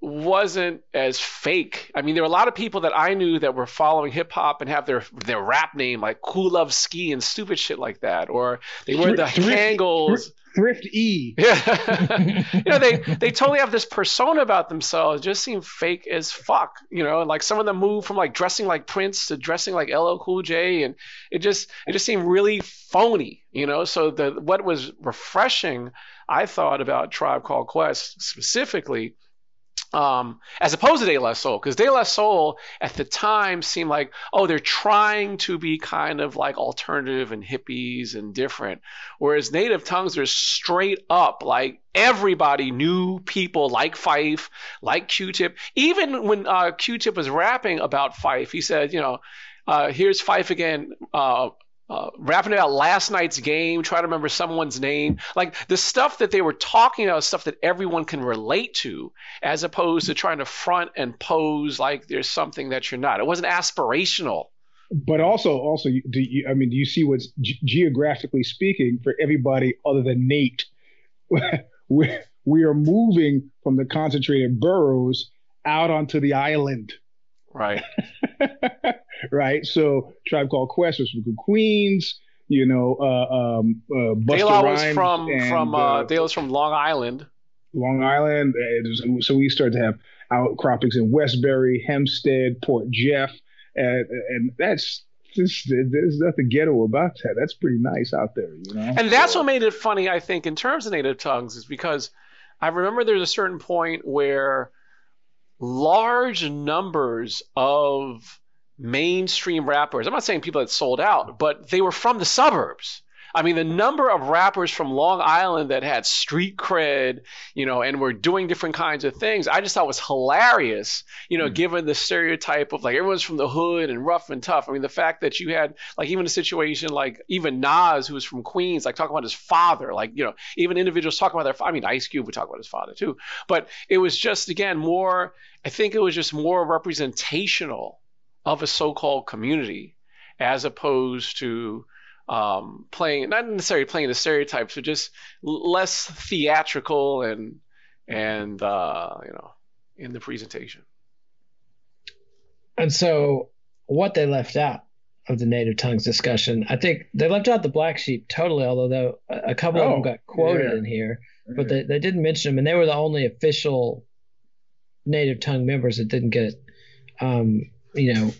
wasn't as fake. I mean, there were a lot of people that I knew that were following hip hop and have their their rap name like Cool Love Ski and stupid shit like that, or they wear the Kangols. Thrift E. (laughs) Yeah. you know, they they totally have this persona about themselves. Just seem fake as fuck. You know, like some of them move from like dressing like Prince to dressing like LL Cool J, and it just it just seemed really phony. You know, so the what was refreshing, I thought about Tribe Called Quest specifically um, as opposed to De La Soul, because De La Soul at the time seemed like, oh, they're trying to be kind of like alternative and hippies and different. Whereas Native Tongues are straight up like everybody knew people like Phife, like Q-Tip. Even when uh, Q-Tip was rapping about Phife, he said, you know, uh, here's Phife again. Uh, uh, rapping about last night's game, trying to remember someone's name. Like the stuff that they were talking about, stuff that everyone can relate to, as opposed to trying to front and pose like there's something that you're not. It wasn't aspirational. But also, also, do you, I mean, do you see what's ge- geographically speaking for everybody other than Nate? (laughs) we we are moving from the concentrated boroughs out onto the island. Right. (laughs) right. So Tribe Called Quest was from Queens. You know, uh, um, uh, Busta was from and, from uh, uh, was from Long Island. Long Island. So we started to have outcroppings in Westbury, Hempstead, Port Jeff, and, and that's just, there's nothing ghetto about that. That's pretty nice out there, you know. And that's what made it funny, I think, in terms of native tongues, is because I remember there's a certain point where large numbers of mainstream rappers. I'm not saying people that sold out, but they were from the suburbs. I mean, the number of rappers from Long Island that had street cred, you know, and were doing different kinds of things, I just thought was hilarious, you know, mm-hmm. given the stereotype of like everyone's from the hood and rough and tough. I mean, the fact that you had like even a situation like even Nas, who was from Queens, like talking about his father, like, you know, even individuals talking about their, I mean, Ice Cube would talk about his father too, but it was just, again, more, I think it was just more representational of a so-called community as opposed to um, playing not necessarily playing the stereotypes, but just less theatrical and and uh, you know in the presentation. And so, what they left out of the native tongues discussion, I think they left out the black sheep totally. Although a couple oh, of them got quoted yeah. in here, but they, they didn't mention them, and they were the only official native tongue members that didn't get, um, you know,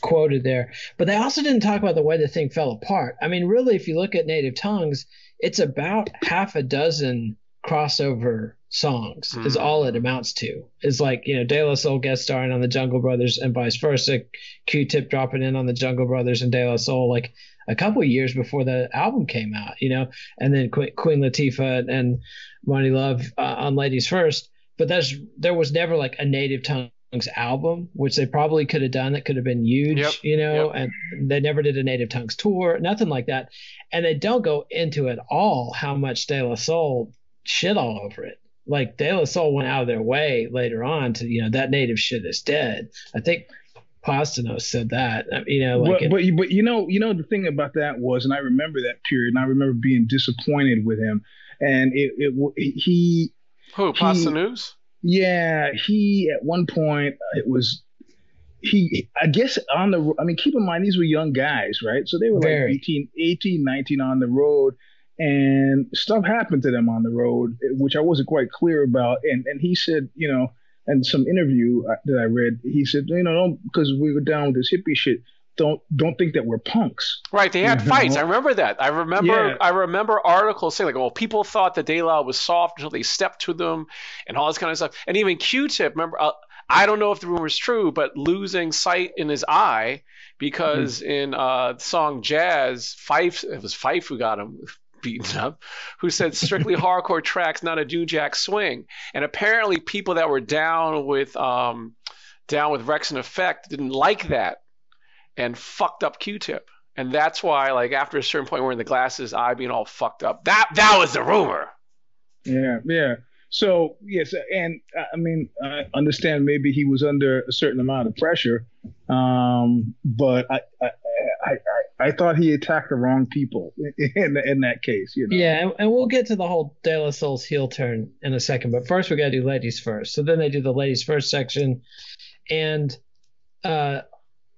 quoted there. But they also didn't talk about the way the thing fell apart. I mean, really, if you look at native tongues, it's about half a dozen crossover songs mm. is all it amounts to. Is like, you know, De La Soul guest starring on the Jungle Brothers and vice versa. Q-Tip dropping in on the Jungle Brothers and De La Soul like a couple years before the album came out, you know, and then Queen, Queen Latifah and Monie Love uh, on Ladies First. But there's there was never like a native tongue album, which they probably could have done. That could have been huge, yep, you know. Yep. And they never did a Native Tongues tour, nothing like that. And they don't go into at all how much De La Soul shit all over it. Like De La Soul went out of their way later on to, you know, that native shit is dead. I think Posdnuos said that. Uh, you know, like but, but but you know, you know the thing about that was, and I remember that period, and I remember being disappointed with him, and it, it he who Posdnuos yeah, he at one point uh, it was he I guess on the I mean keep in mind these were young guys, right? So they were Very. like 18, 18, 19 on the road and stuff happened to them on the road which I wasn't quite clear about and and he said, you know, and some interview uh, that I read, he said, you know, because we were down with this hippie shit, don't don't think that we're punks. Right, they had Mhm. fights. I remember that. I remember Yeah. I remember articles saying like, "Well, people thought that De La was soft until they stepped to them," and all this kind of stuff. And even Q-Tip, remember, uh, I don't know if the rumor is true, but losing sight in his eye because in uh, the song "Jazz," Phife it was Phife who got him (laughs) beaten up, who said strictly (laughs) hardcore tracks, not a new jack swing. And apparently, people that were down with um, down with Wreckx-N-Effect didn't like that and fucked up Q-Tip. And that's why, like, after a certain point, wearing the glasses, eye being all fucked up. That that was the rumor. Yeah, yeah. So yes, and I mean, I understand maybe he was under a certain amount of pressure, um, but I, I, I, I, I thought he attacked the wrong people (laughs) in in that case. You know. Yeah, and, and we'll get to the whole De La Soul's heel turn in a second, but first we got to do ladies first. So then they do the ladies first section, and uh,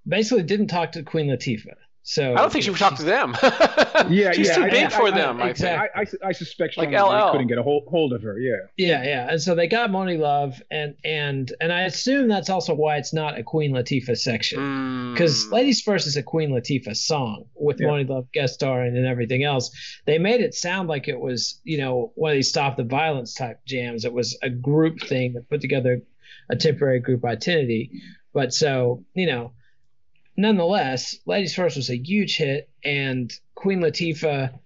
basically didn't talk to Queen Latifah. So I don't think she would talk to them. (laughs) Yeah, she's yeah, too I- big I- for I- them. I, exactly. think. I, I, I suspect Like LL. couldn't get a hold, hold of her. Yeah. Yeah, yeah, and so they got Monie Love, and and and I assume that's also why it's not a Queen Latifah section. because Mm. Ladies First is a Queen Latifah song with Yeah. Monie Love guest starring and everything else. They made it sound like it was, you know, one of these stop the violence type jams. It was a group thing that put together a temporary group identity. But so, you know, nonetheless, Ladies First was a huge hit, and Queen Latifah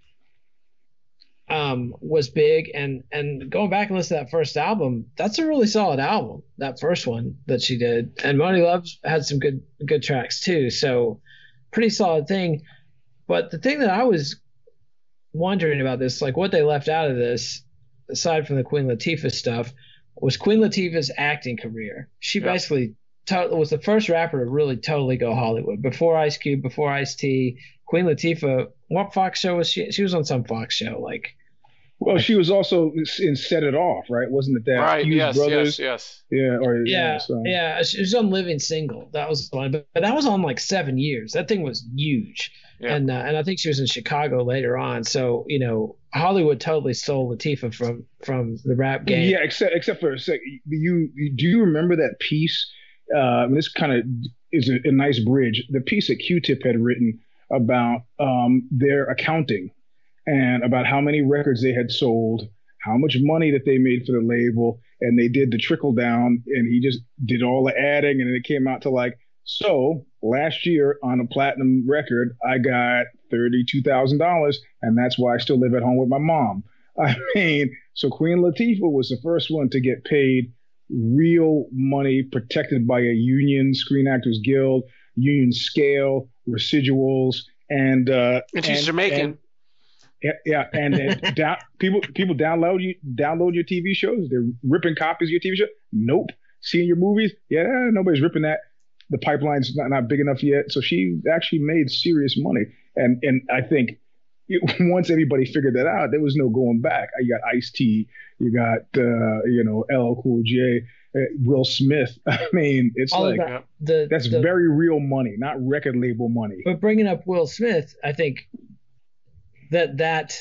um, was big. And and going back and listen to that first album, that's a really solid album. That first one that she did, and Monie Love had some good good tracks too. So pretty solid thing. But the thing that I was wondering about this, like what they left out of this, aside from the Queen Latifah stuff, was Queen Latifah's acting career. She Yeah. basically to- was the first rapper to really totally go Hollywood. Before Ice Cube, before Ice T, Queen Latifah. What Fox show was she? She was on some Fox show. Like Well, she was also in Set It Off, right? Wasn't it that right? Hughes Yes, Brothers? yes, yes. Yeah. Or yeah, so- yeah, she was on Living Single. That was the one, but, but that was on like seven years. That thing was huge, Yeah. and uh, and I think she was in Chicago later on. So you know, Hollywood totally stole Latifah from from the rap game. Yeah, except except for a sec. You, you do you remember that piece? Uh, this kind of is a, a nice bridge. The piece that Q-Tip had written about um, their accounting and about how many records they had sold, how much money that they made for the label, and they did the trickle down, and he just did all the adding, and it came out to like so. Last year on a platinum record, I got thirty-two thousand dollars, and that's why I still live at home with my mom. (laughs) I mean, so Queen Latifah was the first one to get paid real money protected by a union, Screen Actors Guild, union scale, residuals, and uh, And she's and- Jamaican. and- yeah, yeah, and then (laughs) down, people people download you download your TV shows. They're ripping copies of your TV show. Nope, seeing your movies. Yeah, nobody's ripping that. The pipeline's not, not big enough yet. So she actually made serious money, and and I think it, (laughs) once everybody figured that out, there was no going back. You got Ice T, you got uh, you know LL Cool J, uh, Will Smith. (laughs) I mean, it's all like that. The, that's the, very real money, not record label money. But bringing up Will Smith, I think that that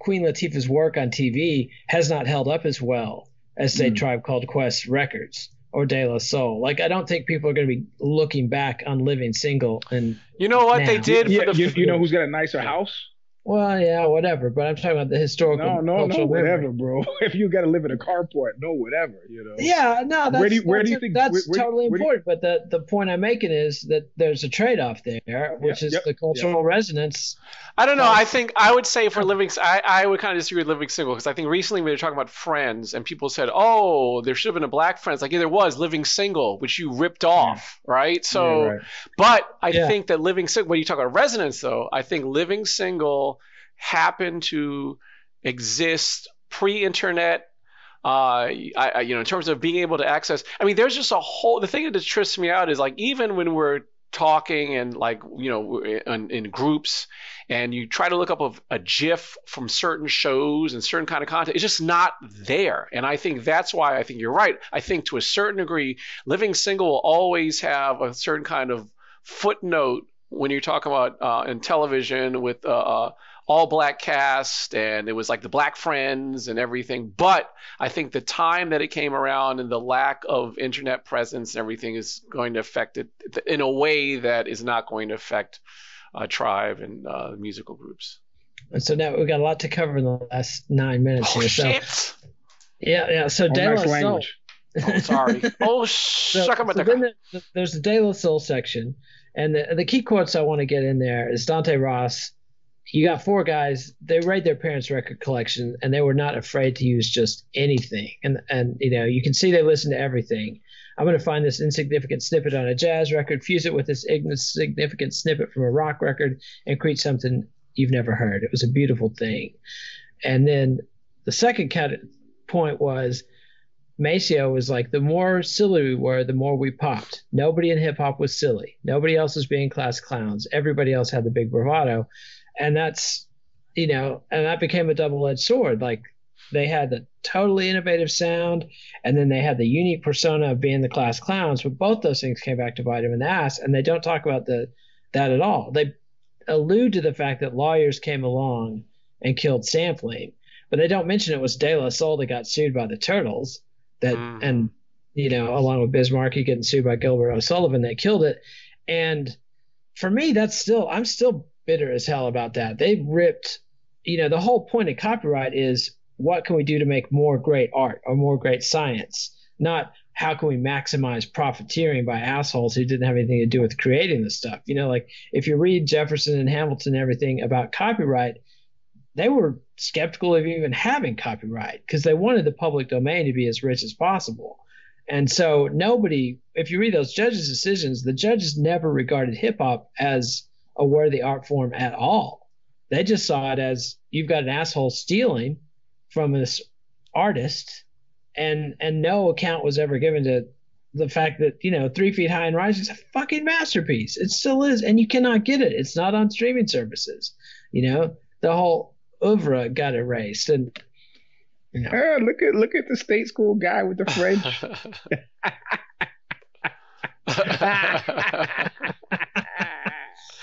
Queen Latifah's work on TV has not held up as well as say Mm. Tribe Called Quest records or De La Soul. Like I don't think people are going to be looking back on Living Single and You know what they Now. did Yeah, the you, you know who's got a nicer house? Well, yeah, whatever. But I'm talking about the historical. No, no, no, cultural memory. whatever, bro. (laughs) If you got to live in a carport, no, whatever, you know. Yeah, no, that's, Where do you- where do you think- that's where- where- totally where do you- important. But the, the point I'm making is that there's a trade off there, which Yep, is yep, the cultural resonance. I don't know. Well- I think I would say for living, I, I would kind of disagree with living single because I think recently we were talking about Friends and people said, "Oh, there should have been a black Friends." Like yeah, there was living single, which you ripped off, right? So, Yeah, right. but I Yeah. think that living single. When you talk about resonance, though, I think living single happened to exist pre-internet. Uh, I, I, you know, in terms of being able to access. I mean, there's just a whole. The thing that just trips me out is like even when we're talking and like you know in, in groups and you try to look up a, a gif from certain shows and certain kind of content it's just not there and i think that's why i think you're right i think to a certain degree living single will always have a certain kind of footnote when you're talking about uh, in television with uh, uh all black cast and it was like the black friends and everything but i think the time that it came around and the lack of internet presence and everything is going to affect it in a way that is not going to affect uh, tribe and uh, musical groups and so now we've got a lot to cover in the last nine minutes oh, here shit. so yeah yeah so Oh, De La nice Soul- language. oh sorry (laughs) oh so, suck up so then the, there's the De La Soul section, and the the key quotes I want to get in there is Dante Ross. You got four guys. They raid their parents' record collection, and they were not afraid to use just anything. And and you know you can see they listen to everything. I'm going to find this insignificant snippet on a jazz record, fuse it with this insignificant snippet from a rock record, and create something you've never heard. It was a beautiful thing. And then the second point was Maceo was like, the more silly we were, the more we popped. Nobody in hip hop was silly. Nobody else was being class clowns. Everybody else had the big bravado. And that's, you know, and that became a double edged sword. Like they had the totally innovative sound, and then they had the unique persona of being the class clowns. But both those things came back to bite them in the ass, and they don't talk about the that at all. They allude to the fact that lawyers came along and killed sampling, but they don't mention it was De La Soul that got sued by the Turtles that Mm. and you know along with Biz Markie getting sued by Gilbert O'Sullivan that killed it and for me that's still I'm still bitter as hell about that. They ripped you know the whole point of copyright is what can we do to make more great art or more great science? Not how can we maximize profiteering by assholes who didn't have anything to do with creating the stuff. You know like if you read Jefferson and Hamilton and everything about copyright they were skeptical of even having copyright because they wanted the public domain to be as rich as possible. And so nobody, if you read those judges' decisions, the judges never regarded hip hop as a worthy art form at all. They just saw it as you've got an asshole stealing from this artist, and and no account was ever given to the fact that you know Three Feet High and Rising is a fucking masterpiece. It still is, and you cannot get it. It's not on streaming services. You know the whole oeuvre got erased, and you know, look at look at the state school guy with the French. (laughs) (laughs) (laughs)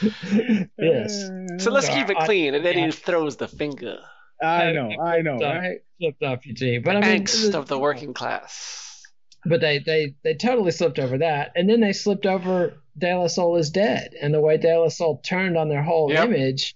(laughs) yes, so let's keep it clean and then he throws the finger I know, I know, So- right? slipped off your team. But I mean, angst of the working class but they they they totally slipped over that, and then they slipped over De La Soul is dead, and the way De La Soul turned on their whole Yep. image.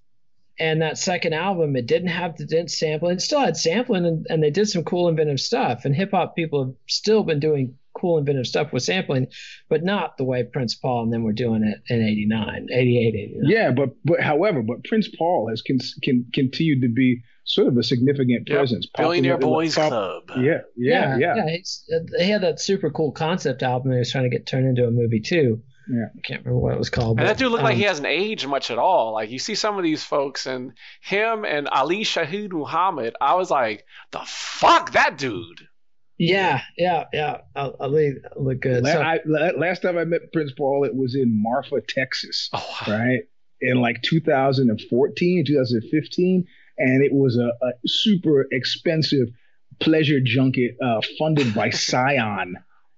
And that second album, it didn't have the didn't. It still had sampling, and, and they did some cool inventive stuff. And hip hop people have still been doing cool inventive stuff with sampling, but not the way Prince Paul and then we're doing it in 89, 88, 89. Yeah, but but however, but Prince Paul has con- can continued to be sort of a significant Yep. presence. billionaire boys pop- club Yeah, yeah, yeah. he's, uh, he had that super cool concept album he was trying to get turned into a movie too. Yeah. I can't remember what it was called. and but, that dude looked like um, he hasn't aged much at all. Like you see some of these folks, and him and Ali Shaheed Muhammad. I was like, the fuck, that dude. Yeah, yeah, yeah. I'll, I'll leave, look good. La- So, I- la- last time I met Prince Paul, it was in Marfa, Texas, Oh, wow. right? In like 2014, 2015. And it was a, a super expensive pleasure junket uh, funded by (laughs) Scion.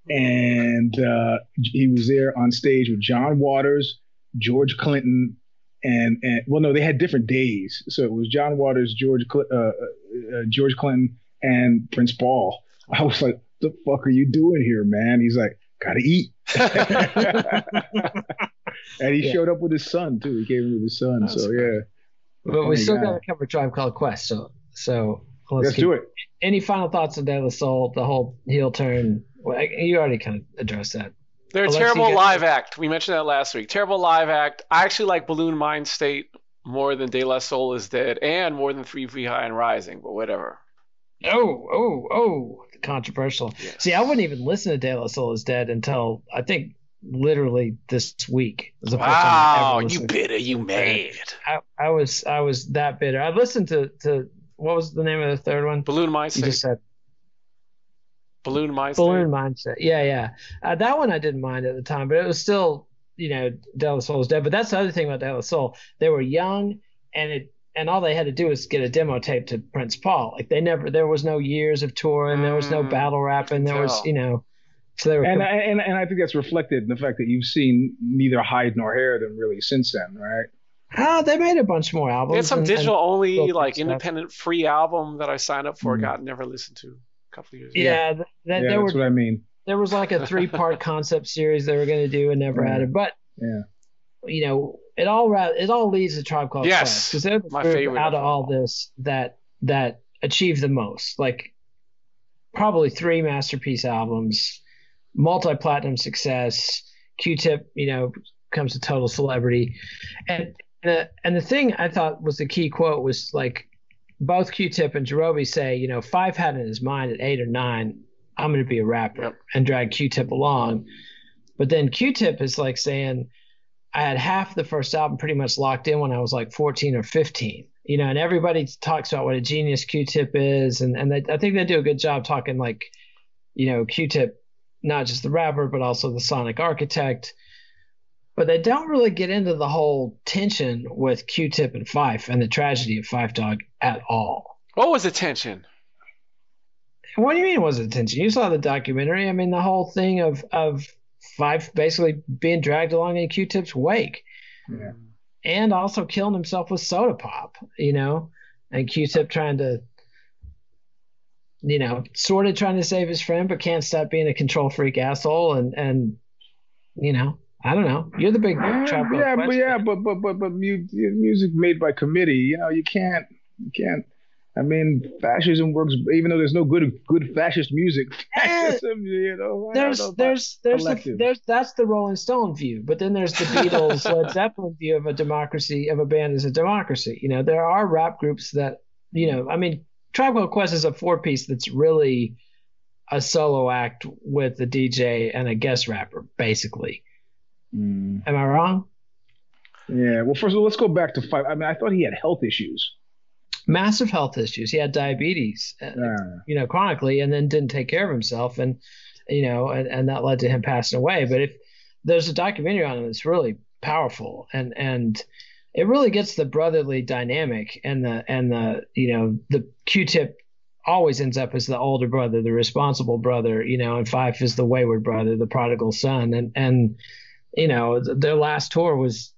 And uh, he was there on stage with John Waters, George Clinton, and, and well, no, they had different days. So it was John Waters, George, Cl- uh, uh, uh, George Clinton, and Prince Paul. (laughs) I was like, "The fuck are you doing here, man?" He's like, "Gotta eat." (laughs) and he Yeah. showed up with his son too. He came with his son. That's so great. yeah, but we still God. got to cover Tribe Called Quest. So, so let's, let's keep- do it. Any final thoughts on De La Soul? The whole heel turn. Well, you already kind of addressed that. They're a Alexi, terrible you- live act. We mentioned that last week. Terrible live act. I actually like Buhloone Mindstate more than De La Soul is Dead and more than Three Feet High and Rising, but whatever. Oh, oh, oh! Controversial. See, I wouldn't even listen to De La Soul is Dead until I think literally this week. was the Wow, you bitter, you mad. I, I was I was that bitter. I listened to to what was the name of the third one? Balloon Mind You just said Balloon Mind balloon mindset. Yeah, yeah. Uh, that one I didn't mind at the time, but it was still you know De La Is dead. But that's the other thing about De La Soul. They were young, and it and all they had to do was get a demo tape to Prince Paul. Like they never, there was no years of touring, there was no Mm. battle rapping, there was you know. So they were And, I- and and I think that's reflected in the fact that you've seen neither hide nor hair of them really since then, right? Ah, they made a bunch more albums. They had some and- and- digital only filtered like stuff. independent free album that I signed up for, Mm. got never listened to a couple of years ago. yeah, th- that, yeah, there that's were what I mean. there was like a three part (laughs) concept series they were going to do and never Yeah. had it. But Yeah. you know, it all it all leads to Tribe Called Yes, because they're the my favorite out of all this that that achieved the most. Like probably three masterpiece albums, multi platinum success. Q-Tip, you know, comes to total celebrity, and the uh, and the thing I thought was the key quote was like both Q-Tip and Jarobi say, you know, Phife had in his mind at eight or nine, I'm going to be a rapper Yep. and drag Q-Tip along. But then Q-Tip is like saying, I had half the first album pretty much locked in when I was like 14 or 15. You know, and everybody talks about what a genius Q-Tip is, and and they, I think they do a good job talking like, you know, Q-Tip, not just the rapper but also the sonic architect. But they don't really get into the whole tension with Q-Tip and Phife and the tragedy of Phife Dawg at all. What was the tension? What do you mean it wasn't tension? You saw the documentary. I mean, the whole thing of of Phife basically being dragged along in Q-Tip's wake Yeah. and also killing himself with soda pop, you know, and Q-Tip trying to, you know, sort of trying to save his friend, but can't stop being a control freak asshole. And, and, you know, I don't know. You're the big uh, Yeah, yeah, but yeah, but but but but mu- music made by committee. You know, you can't, you can't. I mean, fascism works, even though there's no good good fascist music. Fascism, you know. There's, know there's, there's, the, there's, that's the Rolling Stone view, but then there's the (laughs) Beatles, Led Zeppelin view of a democracy, of a band as a democracy. You know, there are rap groups that, you know, I mean, Tribe Called Quest is a four piece that's really a solo act with a DJ and a guest rapper, basically. Mm, Am I wrong? yeah. Well, first of all, let's go back to Phife. I mean, I thought he had health issues. Massive health issues. He had diabetes, uh, Yeah. you know, chronically, and then didn't take care of himself, and you know, and, and that led to him passing away. But if there's a documentary on him that's really powerful, and and it really gets the brotherly dynamic and the and the you know the Q-tip always ends up as the older brother, the responsible brother, you know, and Phife is the wayward brother, the prodigal son, and and you know th- their last tour was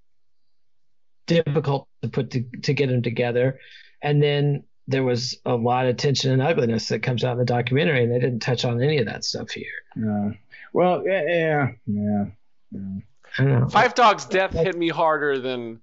difficult to put to, to get them together, and then there was a lot of tension and ugliness that comes out in the documentary, and they didn't touch on any of that stuff here. Yeah. Well, yeah, yeah, yeah. yeah. I don't know. Phife Dawg's death hit me harder than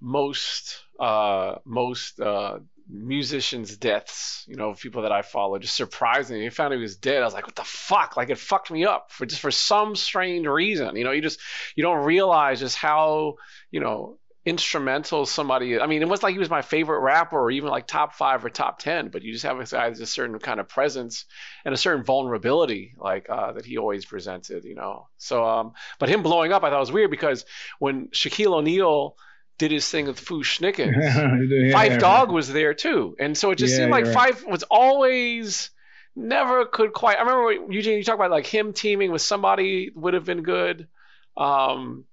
most uh, most uh, musicians' deaths. You know, people that I follow. Just surprisingly, I found he was dead. I was like, "What the fuck?" Like it fucked me up for just for some strange reason. You know, you just you don't realize just how you know instrumental somebody. I mean, it wasn't like he was my favorite rapper or even like top five or top ten, but you just have a guy with a certain kind of presence and a certain vulnerability like uh, that he always presented, you know. So, um, but him blowing up, I thought was weird because when Shaquille O'Neal did his thing with Fu-Schnickens, (laughs) Yeah, Phife yeah, Dog was there too, and so it just Yeah, seemed like you're right. Phife was always never could quite. I remember Eugene, you talk about like him teaming with somebody would have been good. Um,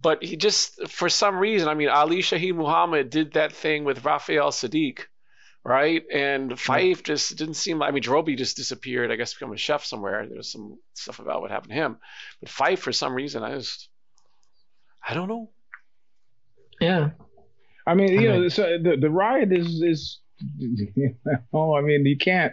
but he just for some reason, I mean, Ali Shaheed Muhammad did that thing with Raphael Saadiq, right? And Phife just didn't seem like. I mean, Jarobi just disappeared. I guess become a chef somewhere. There's some stuff about what happened to him, but Phife for some reason, I just, I don't know. Yeah. I mean, you I know, mean- so the the riot is is. (laughs) oh, I mean, you can't.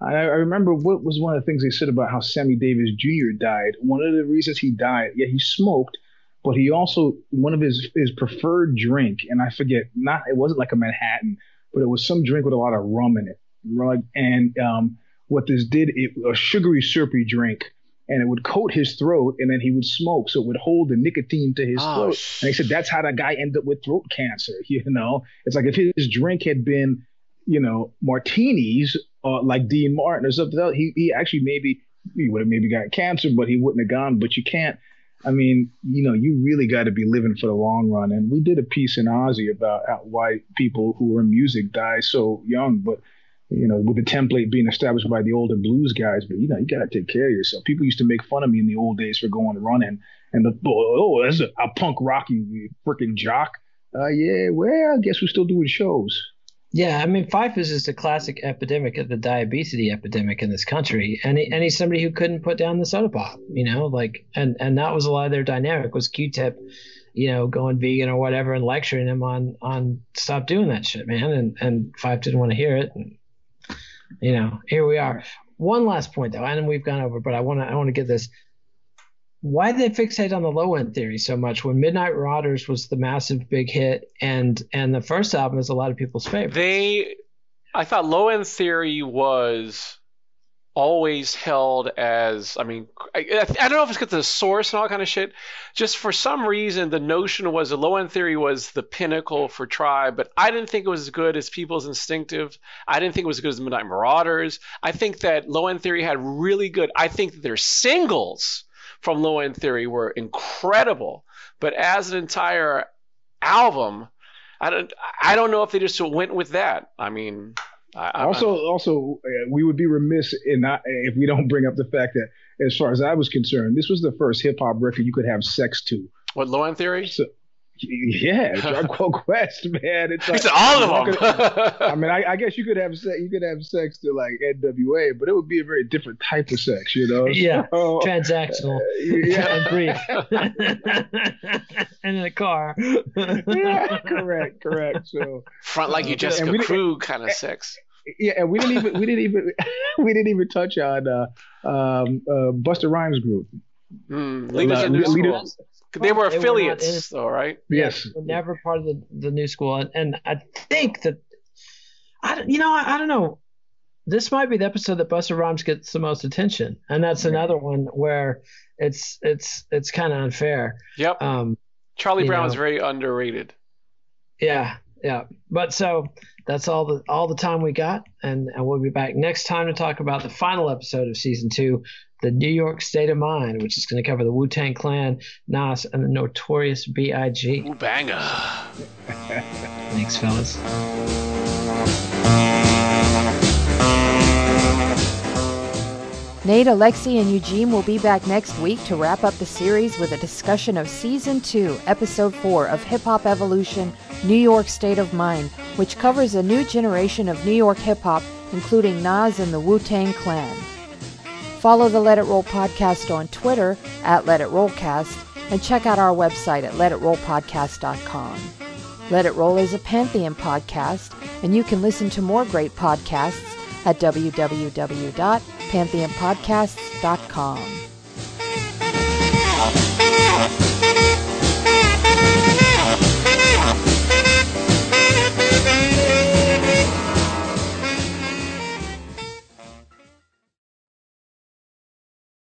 I, I remember what was one of the things they said about how Sammy Davis Jr. died. One of the reasons he died, yeah, he smoked, but he also one of his his preferred drink, and I forget, not it wasn't like a Manhattan, but it was some drink with a lot of rum in it, right? And um, what this did, it a sugary syrupy drink, and it would coat his throat, and then he would smoke, so it would hold the nicotine to his Oh, throat. sh- And they said that's how that guy ended up with throat cancer. (laughs) You know, it's like if his drink had been, you know, martinis, uh, like Dean Martin or something else, he he actually maybe he would have maybe got cancer, but he wouldn't have gone. But you can't. I mean, you know, you really got to be living for the long run. And we did a piece in Ozzy about why people who are in music die so young, but you know, with the template being established by the older blues guys. But you know, you got to take care of yourself. People used to make fun of me in the old days for going running and the oh, that's a, a punk rock, you freaking jock. Uh, yeah, well, I guess we're still doing shows. Yeah, I mean, Phife is just a classic epidemic of the diabetes epidemic in this country, and he, and he's somebody who couldn't put down the soda pop, you know, like, and and that was a lot of their dynamic was Q-Tip, you know, going vegan or whatever and lecturing him on on stop doing that shit, man, and and Phife didn't want to hear it, and you know, here we are. One last point though, and we've gone over, but I want to I want to get this why did they fixate on the low end theory so much when Midnight Marauders was the massive big hit and and the first album is a lot of people's favorite? They, I thought low end theory was always held as I mean I, I don't know if it's because the source and all kind of shit. Just for some reason, the notion was the low end theory was the pinnacle for Tribe, but I didn't think it was as good as People's Instinctive. I didn't think it was as good as Midnight Marauders. I think that low end theory had really good. I think that their singles from Low End Theory were incredible, but as an entire album, I don't I don't know if they just went with that. I mean, I, also I, also uh, we would be remiss in not if we don't bring up the fact that as far as I was concerned, this was the first hip hop record you could have sex to. What Low End Theory? So, (laughs) yeah, (laughs) Tribe Called Quest, man. It's like, all of them. (laughs) I mean, I, I, guess you could have sex, you could have sex to like NWA, but it would be a very different type of sex, you know. Yeah, so, transactional. Uh, yeah, brief. and in a car. yeah, correct, correct. So front like you Jessica Crew kind of sex. Yeah, and we didn't even we didn't even we didn't even touch on uh, um, uh, Busta Rhymes group. Mm, leaders uh, leaders, they were they affiliates, were though, right? Yes. never part of the, the new school, and, and I think that I you know I, I, don't know. This might be the episode that Busta Rhymes gets the most attention, and that's another one where it's it's it's kind of unfair. Yep. Um, Charlie Brown is very underrated. Yeah, yeah. But so that's all the all the time we got, and, and we'll be back next time to talk about the final episode of season two, the New York State of Mind, which is going to cover the Wu Tang Clan, Nas, and the Notorious B.I.G. Ooh, banger. Thanks, fellas. Nate, Alexi, and Eugene will be back next week to wrap up the series with a discussion of Season 2, Episode 4 of Hip Hop Evolution New York State of Mind, which covers a new generation of New York hip hop, including Nas and the Wu Tang Clan. Follow the Let It Roll podcast on Twitter at Let It Rollcast and check out our website at letitrollpodcast.com. Let It Roll is a Pantheon podcast, and you can listen to more great podcasts at www.pantheonpodcasts.com.